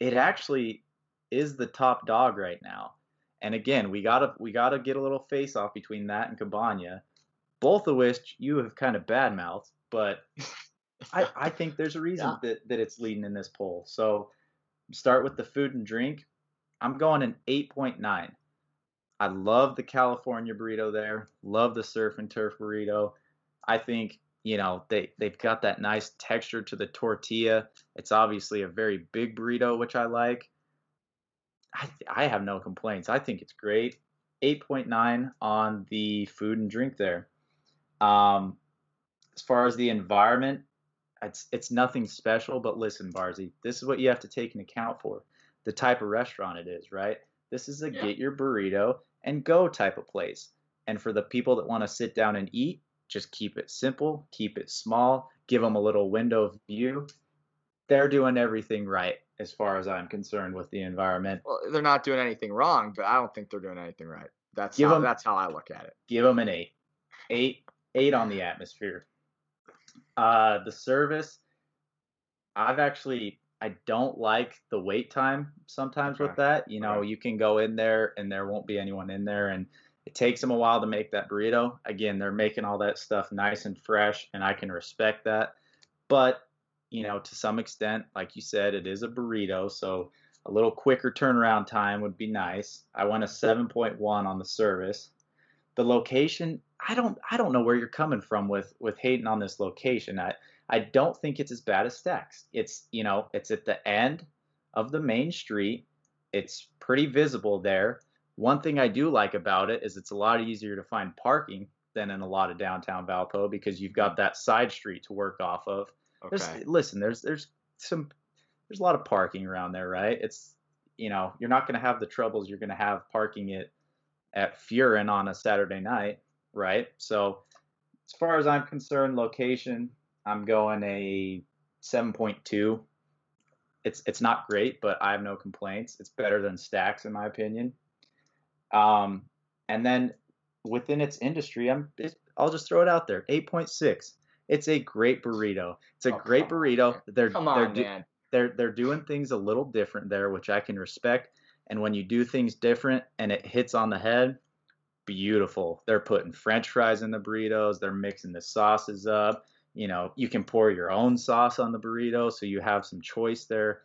it actually is the top dog right now. And again, we gotta we gotta get a little face off between that and Cabana, both of which you have kind of bad mouthed, but I, I (laughs) think there's a reason yeah. that, that it's leading in this poll. So start with the food and drink. I'm going an 8.9. I love the California burrito there. Love the surf and turf burrito. I think you know they they've got that nice texture to the tortilla. It's obviously a very big burrito, which I like. I I have no complaints. I think it's great. 8.9 on the food and drink there. Um, as far as the environment, it's it's nothing special. But listen, Barzy, this is what you have to take into account for the type of restaurant it is, right? This is a yeah. get your burrito and go type of place. And for the people that want to sit down and eat, just keep it simple, keep it small, give them a little window of view. They're doing everything right as far as I'm concerned with the environment. Well, they're not doing anything wrong, but I don't think they're doing anything right. That's give how, them, that's how I look at it. Give them an eight, eight, eight on the atmosphere. Uh, the service, I've actually I don't like the wait time sometimes okay. with that. You know, okay. you can go in there and there won't be anyone in there, and it takes them a while to make that burrito. Again, they're making all that stuff nice and fresh, and I can respect that. But, you know, to some extent, like you said, it is a burrito, so a little quicker turnaround time would be nice. I want a 7.1 on the service. The location, I don't I don't know where you're coming from with with hating on this location. I I don't think it's as bad as Stacks. It's you know it's at the end of the main street. It's pretty visible there. One thing I do like about it is it's a lot easier to find parking than in a lot of downtown Valpo because you've got that side street to work off of. Okay. There's, listen, there's there's some there's a lot of parking around there, right? It's you know you're not going to have the troubles you're going to have parking it at Furin on a Saturday night, right? So as far as I'm concerned, location, I'm going a 7.2. It's it's not great, but I have no complaints. It's better than Stacks in my opinion. Um, and then within its industry, I'm I'll just throw it out there. 8.6. It's a great burrito. It's a oh, great burrito. On, they're come on, they're, man. They're they're doing things a little different there, which I can respect. And when you do things different and it hits on the head, beautiful. They're putting French fries in the burritos. They're mixing the sauces up. You know, you can pour your own sauce on the burrito, so you have some choice there.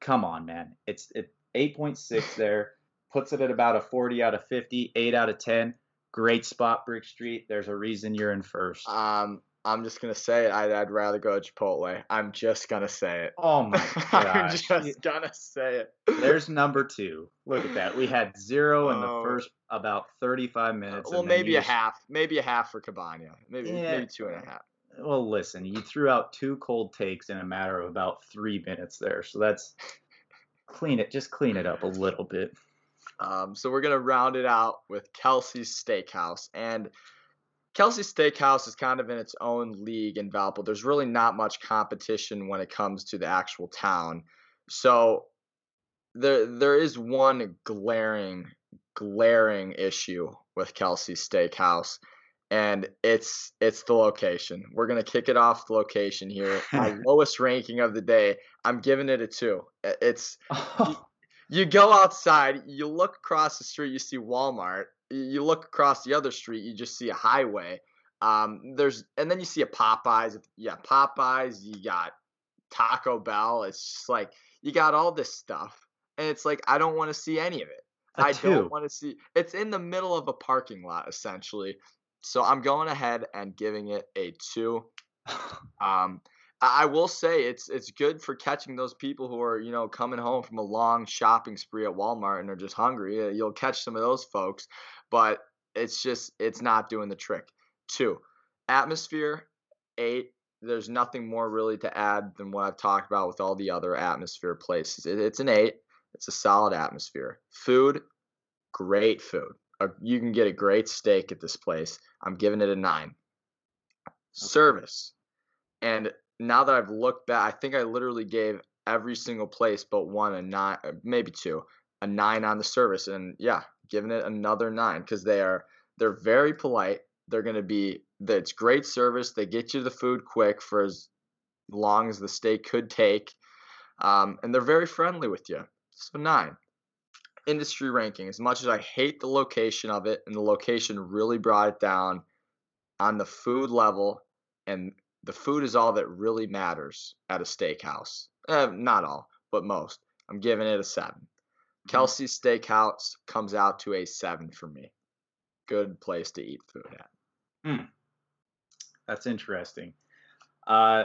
Come on, man. It's it 8.6 (laughs) there puts it at about a 40 out of 50, 8 out of 10. Great spot, Brick Street. There's a reason you're in first. Um, I'm just gonna say it. I'd, I'd rather go to Chipotle. I'm just gonna say it. Oh my god! (laughs) I'm just gonna say it. There's number two. Look at that. We had zero in the oh. first about 35 minutes. Well, maybe a just... half. Maybe a half for Cabana. Maybe yeah. maybe two and a half. Well, listen. You threw out two cold takes in a matter of about three minutes there. So that's (laughs) clean it. Just clean it up a little bit. Um, so we're gonna round it out with Kelsey's Steakhouse, and Kelsey's Steakhouse is kind of in its own league in Valpo. There's really not much competition when it comes to the actual town. So there there is one glaring glaring issue with Kelsey's Steakhouse, and it's it's the location. We're gonna kick it off the location here. My (laughs) lowest ranking of the day. I'm giving it a two. It's (laughs) you go outside, you look across the street, you see Walmart. You look across the other street, you just see a highway. Um, there's and then you see a Popeyes. Yeah, Popeyes. You got Taco Bell. It's just like you got all this stuff, and it's like I don't want to see any of it. I I don't want to see. It's in the middle of a parking lot essentially. So I'm going ahead and giving it a two. (laughs) Um, I will say it's it's good for catching those people who are you know coming home from a long shopping spree at Walmart and are just hungry. You'll catch some of those folks, but it's just it's not doing the trick. Two, atmosphere eight. There's nothing more really to add than what I've talked about with all the other atmosphere places. It, it's an eight. It's a solid atmosphere. Food, great food. you can get a great steak at this place. I'm giving it a nine. Service, and now that I've looked back, I think I literally gave every single place but one a nine, uh, maybe two, a nine on the service, and yeah, giving it another nine because they are they're very polite. They're gonna be it's great service. They get you the food quick for as long as the stay could take, um, and they're very friendly with you. So nine. Industry ranking. As much as I hate the location of it, and the location really brought it down on the food level and the food is all that really matters at a steakhouse. Eh, not all, but most. I'm giving it a 7 mm-hmm. Kelsey's Steakhouse comes out to a seven for me. Good place to eat food at. Hmm. That's interesting. Uh,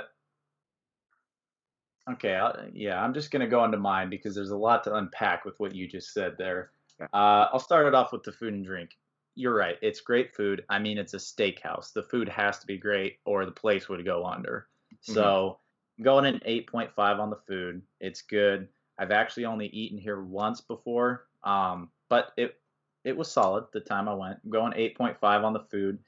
okay, I'll, yeah, I'm just gonna go into mine because there's a lot to unpack with what you just said there. Uh, I'll start it off with the food and drink you're right. It's great food. I mean, it's a steakhouse. The food has to be great, or the place would go under. Mm-hmm. So I'm going in 8.5 on the food. It's good. I've actually only eaten here once before, um, but it it was solid the time I went. I'm going 8.5 on the food.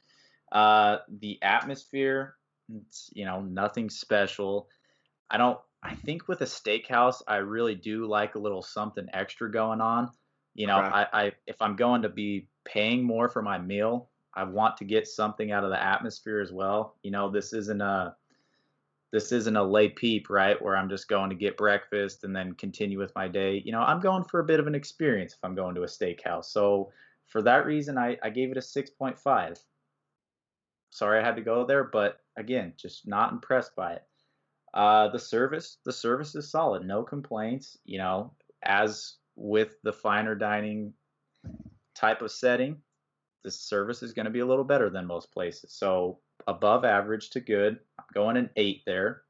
Uh, the atmosphere, it's you know nothing special. I don't. I think with a steakhouse, I really do like a little something extra going on. You know, okay. I, I if I'm going to be paying more for my meal, I want to get something out of the atmosphere as well. You know, this isn't a this isn't a Le Peep, right? Where I'm just going to get breakfast and then continue with my day. You know, I'm going for a bit of an experience if I'm going to a steakhouse. So for that reason, I, I gave it a 6.5. Sorry I had to go there, but again, just not impressed by it. Uh, the service, the service is solid, no complaints. You know, as with the finer dining type of setting, the service is going to be a little better than most places. So above average to good. I'm going an eight there.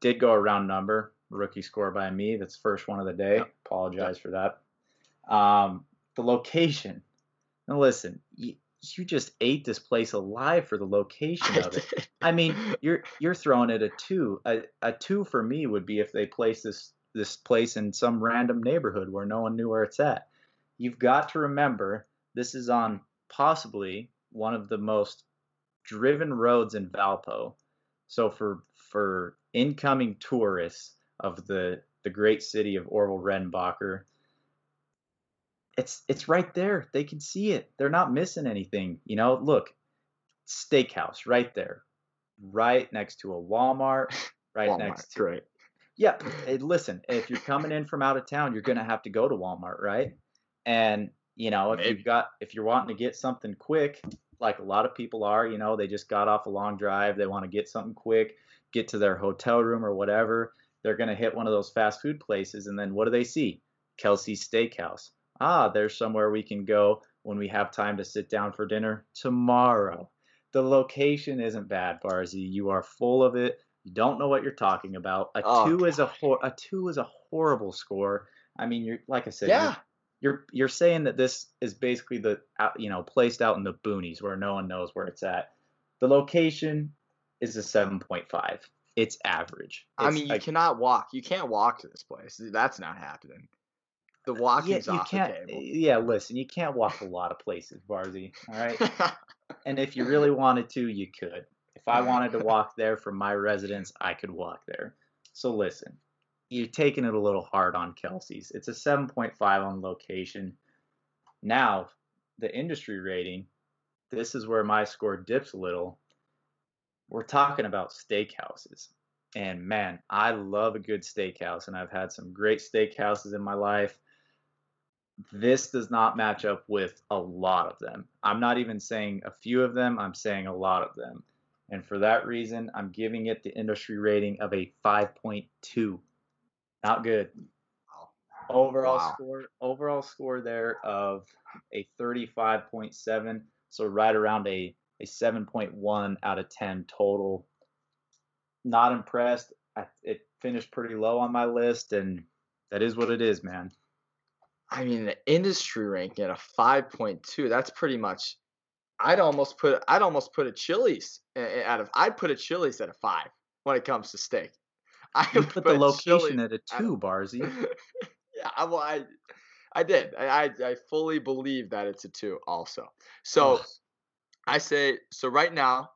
Did go a round number. Rookie score by me. That's first one of the day. Yep. Apologize yep. for that. Um, the location. Now listen, you, you just ate this place alive for the location of it. I mean, (laughs) you're you're throwing it a two. A, a two for me would be if they place this this place in some random neighborhood where no one knew where it's at. You've got to remember this is on possibly one of the most driven roads in Valpo. So for for incoming tourists of the the great city of Orville Redenbacher, it's it's right there. They can see it. They're not missing anything. You know, look, steakhouse right there, right next to a Walmart, (laughs) right Walmart, next to. Right. Yeah. Listen, if you're coming in from out of town, you're gonna have to go to Walmart, right? And you know, if Maybe. you've got if you're wanting to get something quick, like a lot of people are, you know, they just got off a long drive, they want to get something quick, get to their hotel room or whatever. They're gonna hit one of those fast food places, and then what do they see? Kelsey's Steakhouse ah, there's somewhere we can go when we have time to sit down for dinner tomorrow. The location isn't bad, Barzy. You are full of it. You don't know what you're talking about. A oh, two God. is a hor- a two is a horrible score. I mean, you're like I said, yeah. You're, you're saying that this is basically the uh, you know placed out in the boonies where no one knows where it's at. The location is a seven point five. It's average. It's I mean, you like, cannot walk. You can't walk to this place. That's not happening. The uh, walking's yeah, you off can't, the table. Uh, yeah, listen, you can't walk a lot of places, Barzy. All right. (laughs) and if you really wanted to, you could. If I wanted to (laughs) walk there from my residence, I could walk there. So listen, you're taking it a little hard on Kelsey's. It's a 7.5 on location. Now, the industry rating, this is where my score dips a little. We're talking about steakhouses. And man, I love a good steakhouse, and I've had some great steakhouses in my life this does not match up with a lot of them. I'm not even saying a few of them, I'm saying a lot of them. And for that reason, I'm giving it the industry rating of a 5.2. Not good. Overall wow. score overall score there of a 35.7, so right around a a 7.1 out of 10 total. Not impressed. I, it finished pretty low on my list and that is what it is, man. I mean, the industry ranking at a 5.2, that's pretty much. I'd almost put I'd almost put a Chili's eh, eh, out of I'd put a Chili's at a five when it comes to steak. I you put, put the location at a two, Barzy. (laughs) yeah, well, I I did. I, I fully believe that it's a two also. So I say so right now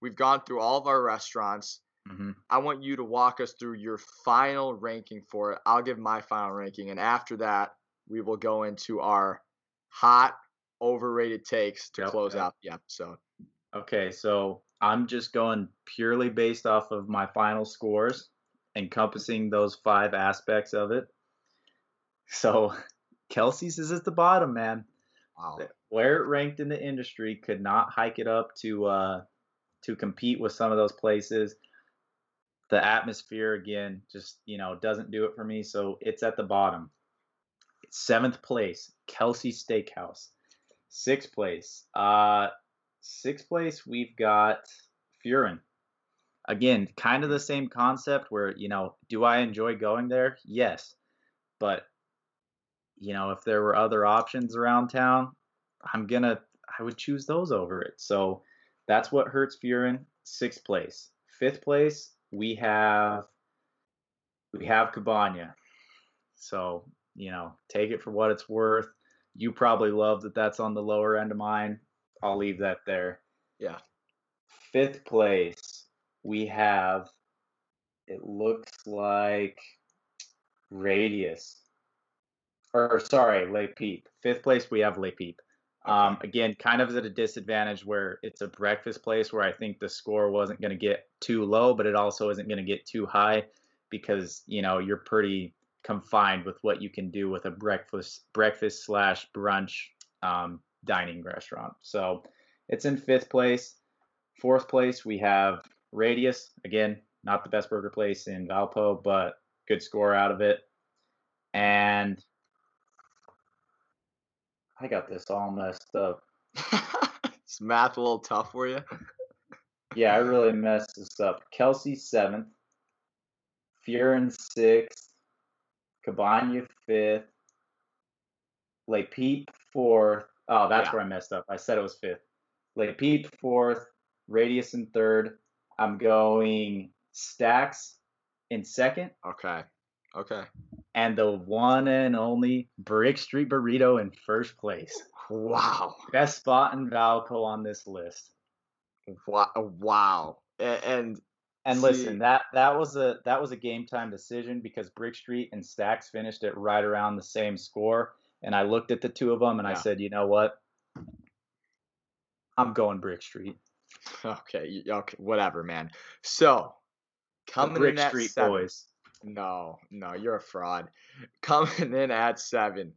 we've gone through all of our restaurants. Mm-hmm. I want you to walk us through your final ranking for it. I'll give my final ranking, and after that, we will go into our hot overrated takes to yep, close yep. out the episode. Okay, so I'm just going purely based off of my final scores, encompassing those five aspects of it. So (laughs) Kelsey's is at the bottom, man. Wow. Where it ranked in the industry could not hike it up to uh, to compete with some of those places. The atmosphere again just you know doesn't do it for me, so it's at the bottom. Seventh place, Kelsey Steakhouse. Sixth place, uh, sixth place we've got Furin. Again, kind of the same concept where you know, do I enjoy going there? Yes, but you know, if there were other options around town, I'm gonna I would choose those over it. So that's what hurts Furin. Sixth place, fifth place we have we have Cabana. So you know, take it for what it's worth. You probably love that that's on the lower end of mine. I'll leave that there. Yeah. Fifth place, we have, it looks like Radius. Or, sorry, Le Peep. Fifth place, we have Le Peep. Um, again, kind of at a disadvantage where it's a breakfast place where I think the score wasn't going to get too low, but it also isn't going to get too high because, you know, you're pretty confined with what you can do with a breakfast breakfast slash brunch um, dining restaurant. So it's in fifth place. Fourth place we have Radius. Again, not the best burger place in Valpo, but good score out of it. And I got this all messed up. (laughs) Is math a little tough for you? (laughs) Yeah, I really messed this up. Kelsey seventh, Furin sixth, Cabana fifth, Le Peep fourth. Oh, that's Yeah. where I messed up. I said it was fifth. Le Peep fourth, Radius in third. I'm going Stacks in second, Okay. Okay. and the one and only Brick Street Burrito in first place. Wow. Best spot in Valpo on this list. Wow. Wow. And And See- listen, that that was a that was a game time decision because Brick Street and Stacks finished it right around the same score. And I looked at the two of them and I said, you know what? I'm going Brick Street. Okay, okay, whatever, man. So coming in at Street seven. boys. No, no, you're a fraud. (laughs) Coming in at seven,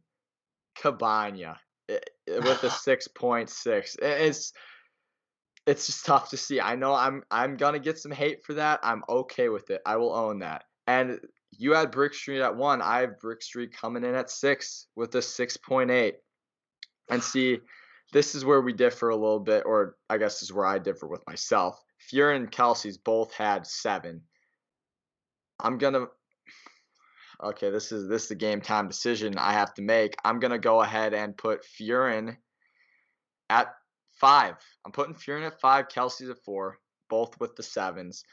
Cabana i- i- with a (sighs) six point six. Eh, it's it's just tough to see. I know I'm I'm gonna get some hate for that. I'm okay with it. I will own that. And you had Brick Street at one. I have Brick Street coming in at six with a six point eight. And see, this is where we differ a little bit, or I guess this is where I differ with myself. Furin and Kelsey's both had seven. I'm gonna okay, this is this is the game time decision I have to make. I'm gonna go ahead and put Furin at five. I'm putting Furin at five, Kelsey's at four, both with the sevens.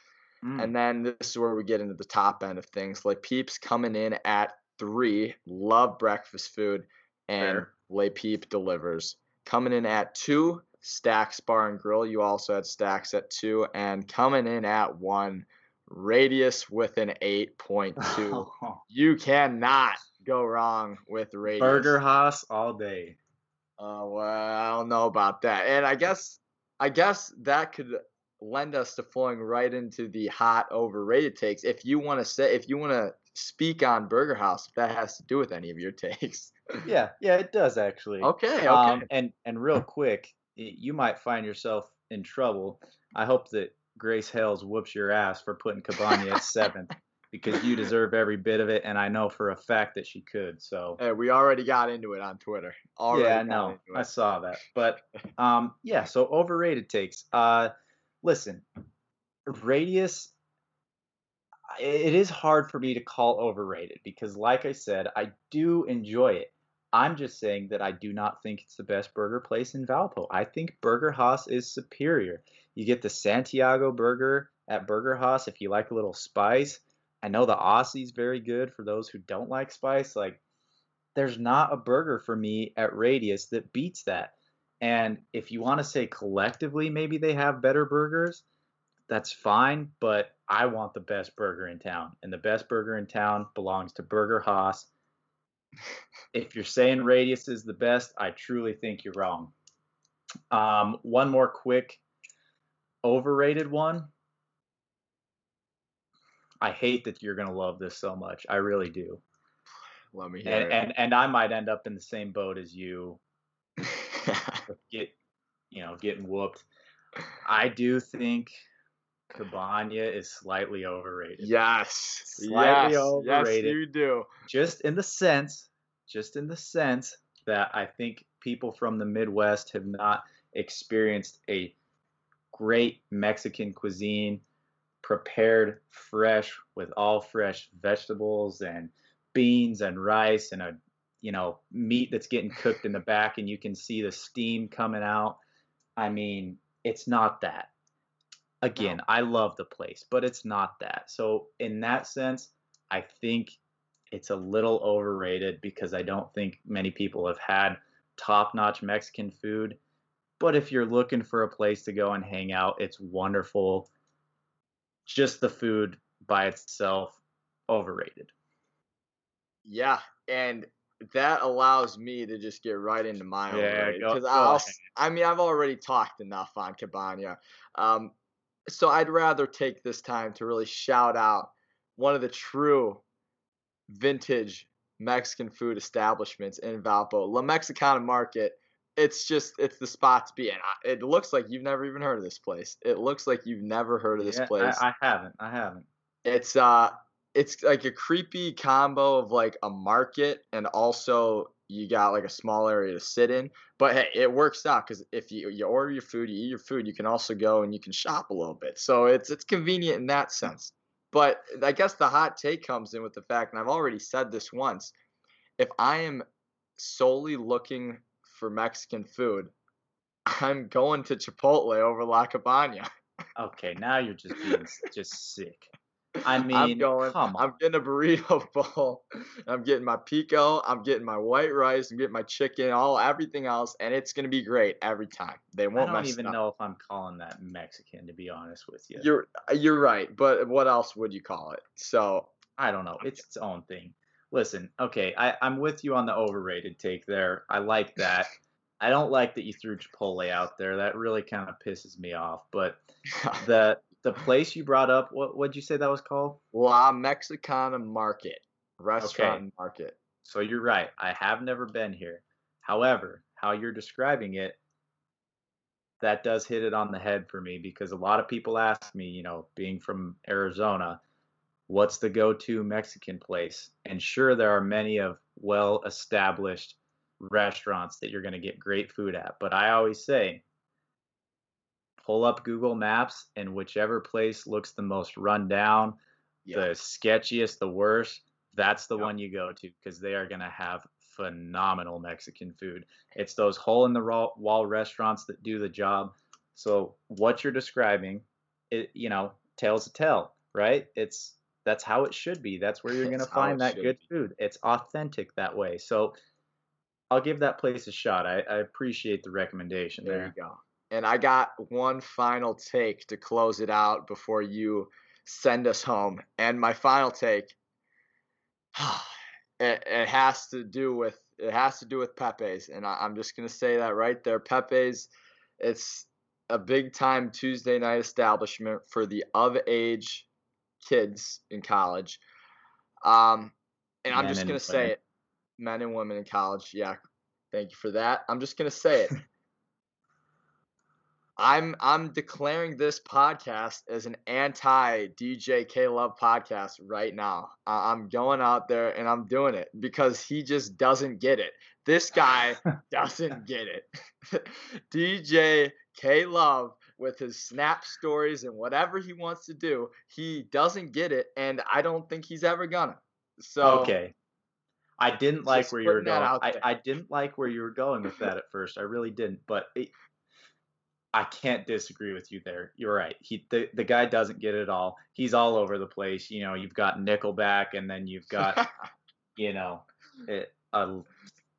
Mm. And then this is where we get into the top end of things. Like Peeps coming in at three. Love breakfast food. And Fair. Le Peep delivers. Coming in at two, Stacks Bar and Grill. You also had Stacks at two. And coming in at one, Radius with an 8.2. (laughs) you cannot go wrong with Radius. Burger Haus all day. Uh, well, I don't know about that. And I guess, I guess that could lend us to flowing right into the hot overrated takes. If you want to say, if you want to speak on Burger Haus, if that has to do with any of your (laughs) takes. Yeah, yeah, it does actually. Okay, okay. Um, and and real quick, you might find yourself in trouble. I hope that Grace Hales whoops your ass for putting Cabana at seventh because you (laughs) deserve every bit of it, and I know for a fact that she could. So Hey, we already got into it on Twitter. Already yeah, know, I saw that. But (laughs) um, yeah, so overrated takes. Uh, listen, Radius. It is hard for me to call overrated because, like I said, I do enjoy it. I'm just saying that I do not think it's the best burger place in Valpo. I think Burger Haus is superior. You get the Santiago burger at Burger Haus if you like a little spice. I know the Aussie's very good for those who don't like spice. Like, there's not a burger for me at Radius that beats that. And if you want to say collectively, maybe they have better burgers, that's fine. But I want the best burger in town. And the best burger in town belongs to Burger Haus. If you're saying Radius is the best, I truly think you're wrong. Um, one more quick overrated one. I hate that you're gonna love this so much. I really do. Let me hear And it. and, and I might end up in the same boat as you (laughs) get you know getting whooped. I do think Cabana is slightly overrated. yes. Slightly yes. overrated. Yes, you do. Just in the sense, just in the sense that I think people from the Midwest have not experienced a great Mexican cuisine prepared fresh with all fresh vegetables and beans and rice and a you know meat that's getting cooked in the back and you can see the steam coming out. I mean, it's not that. Again, I love the place, but it's not that. So in that sense, I think it's a little overrated because I don't think many people have had top-notch Mexican food. But if you're looking for a place to go and hang out, it's wonderful. Just the food by itself, overrated. Yeah, and that allows me to just get right into my Yeah, overrated because go I'll. ahead. s- I mean, I've already talked enough on Cabana, um, so I'd rather take this time to really shout out one of the true vintage Mexican food establishments in Valpo, La Mexicana Market. It's just it's the spot to be, and it looks like you've never even heard of this place. It looks like you've never heard of this Yeah, place. I, I haven't. I haven't. It's uh it's like a creepy combo of like a market and also you got like a small area to sit in. But hey, it works out because if you you order your food, you eat your food, you can also go and you can shop a little bit. So it's it's convenient in that sense. But I guess the hot take comes in with the fact, and I've already said this once, if I am solely looking for Mexican food, (laughs) I'm going to Chipotle over La Cabana. Okay, now you're just being just sick. I (laughs) mean, I'm going. I'm getting a burrito (laughs) bowl. I'm getting my pico. I'm getting my white rice. I'm getting my chicken. All everything else, and it's gonna be great every time. They won't I don't even up. know if I'm calling that Mexican, to be honest with you. You're uh, you're right, but what else would you call it? So I don't know. It's its own thing. Listen, okay, I, I'm with you on the overrated take there. I like that. (laughs) I don't like that you threw Chipotle out there. That really kind of pisses me off. But the the place you brought up, what what'd you say that was called? La Mexicana Market, restaurant Okay. market. So you're right. I have never been here. However, how you're describing it, that does hit it on the head for me because a lot of people ask me, you know, being from Arizona, what's the go-to Mexican place? And sure, there are many of well-established restaurants that you're going to get great food at, but I always say, pull up Google Maps and whichever place looks the most run down, Yeah. the sketchiest, the worst, that's the one you go to because they are going to have phenomenal Mexican food. It's those hole in the wall restaurants that do the job. So what you're describing, it you know, tales to tell, right? It's that's how it should be. That's where you're (laughs) going to find that good be. food. It's authentic that way. So I'll give that place a shot. I, I appreciate the recommendation There there. you go. And I got one final take to close it out before you send us home. And my final take, (sighs) it, it has to do with it has to do with Pepe's, and I, I'm just gonna say that right there. Pepe's, it's a big time Tuesday night establishment for the of age kids in college. Um, and I'm just and gonna say it, men and women in college. Yeah, thank you for that. I'm just gonna say it. (laughs) I'm I'm declaring this podcast as an anti DJ K Love podcast right now. I- I'm going out there and I'm doing it because he just doesn't get it. This guy (laughs) doesn't get it. (laughs) DJ K Love with his snap stories and whatever he wants to do, he doesn't get it, and I don't think he's ever gonna. So Okay. I didn't like where you were going. I. I didn't like where you were going with that at first. I really didn't. But it, I can't disagree with you there. You're right. He the, the guy doesn't get it all. He's all over the place. You know, you've got Nickelback, and then you've (laughs) got you know it, a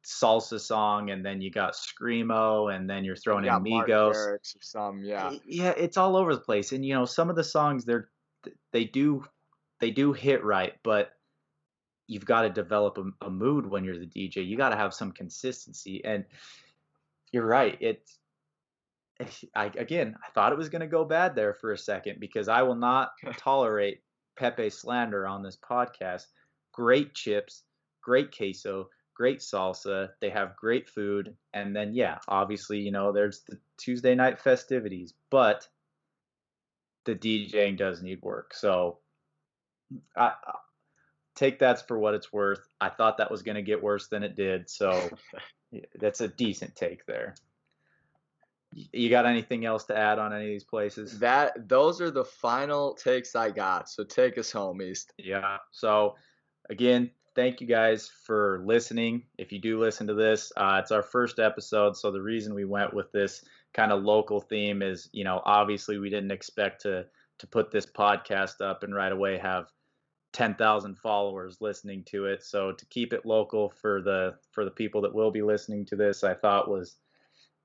salsa song, and then you got screamo, and then you're throwing yeah, in Migos. Some, yeah. Yeah it's all over the place and you know some of the songs they're they do they do hit right but you've got to develop a, a mood when you're the dj you got to have some consistency and you're right it's Eh, I, again i thought it was going to go bad there for a second because i will not (laughs) tolerate pepe slander on this podcast. Great chips great queso great salsa they have great food mm. and then yeah obviously you know there's the tuesday night festivities but the djing does need work so mm, i, I take that for what it's worth. I thought that was going to get worse than it did so (laughs) that's a decent take there you got anything else to add on any of these places That those are the final takes I got. So take us home, East. Yeah. So again, thank you guys for listening. If you do listen to this, uh, it's our first episode. So the reason we went with this kind of local theme is, you know, obviously we didn't expect to to put this podcast up and right away have 10,000 followers listening to it. So to keep it local for the for the people that will be listening to this, I thought was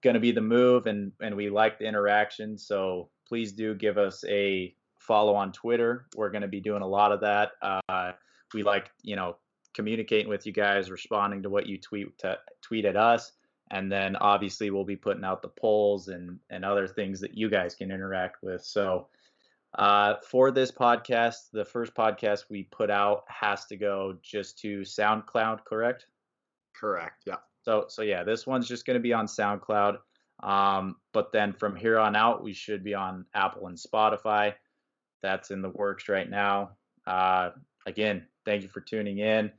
going to be the move and and we like the interaction. So please do give us a follow on Twitter. We're going to be doing a lot of that. Uh, we like, you know, communicating with you guys, responding to what you tweet to, tweet at us, and then obviously we'll be putting out the polls and and other things that you guys can interact with. So uh, for this podcast, the first podcast we put out has to go just to SoundCloud, correct? Correct. Yeah. So so yeah, this one's just going to be on SoundCloud. Um, but then from here on out, we should be on Apple and Spotify. That's in the works right now. Uh, again, thank you for tuning in.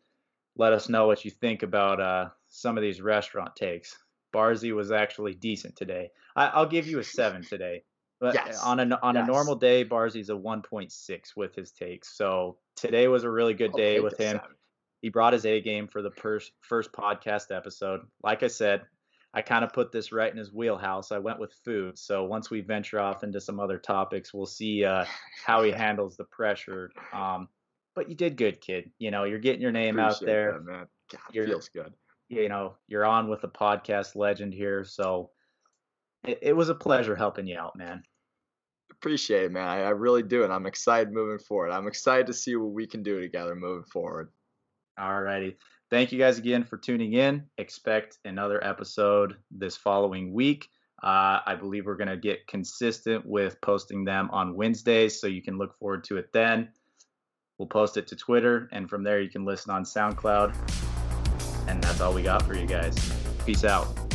Let us know what you think about uh, some of these restaurant takes. Barzy was actually decent today. I, will give you a seven today. (laughs) But yes. on a on yes. a normal day, Barzy's a 1.6 with his takes. So today was a really good day with him. Seven. He brought his A game for the first first podcast episode. Like I said, I kind of put this right in his wheelhouse. I went with food. So once we venture off into some other topics, we'll see uh, how he handles the pressure. Um, but you did good, kid. You know, you're getting your name Appreciate out there. That, man. God, you're, feels good. You know, you're on with a podcast legend here. So it, it was a pleasure helping you out, man. Appreciate it, man. I, I really do. And I'm excited moving forward. I'm excited to see what we can do together moving forward. All righty. Thank you guys again for tuning in. Expect another episode this following week. Uh, I believe we're going to get consistent with posting them on Wednesdays, so you can look forward to it then. We'll post it to Twitter, and from there you can listen on SoundCloud. And that's all we got for you guys. Peace out.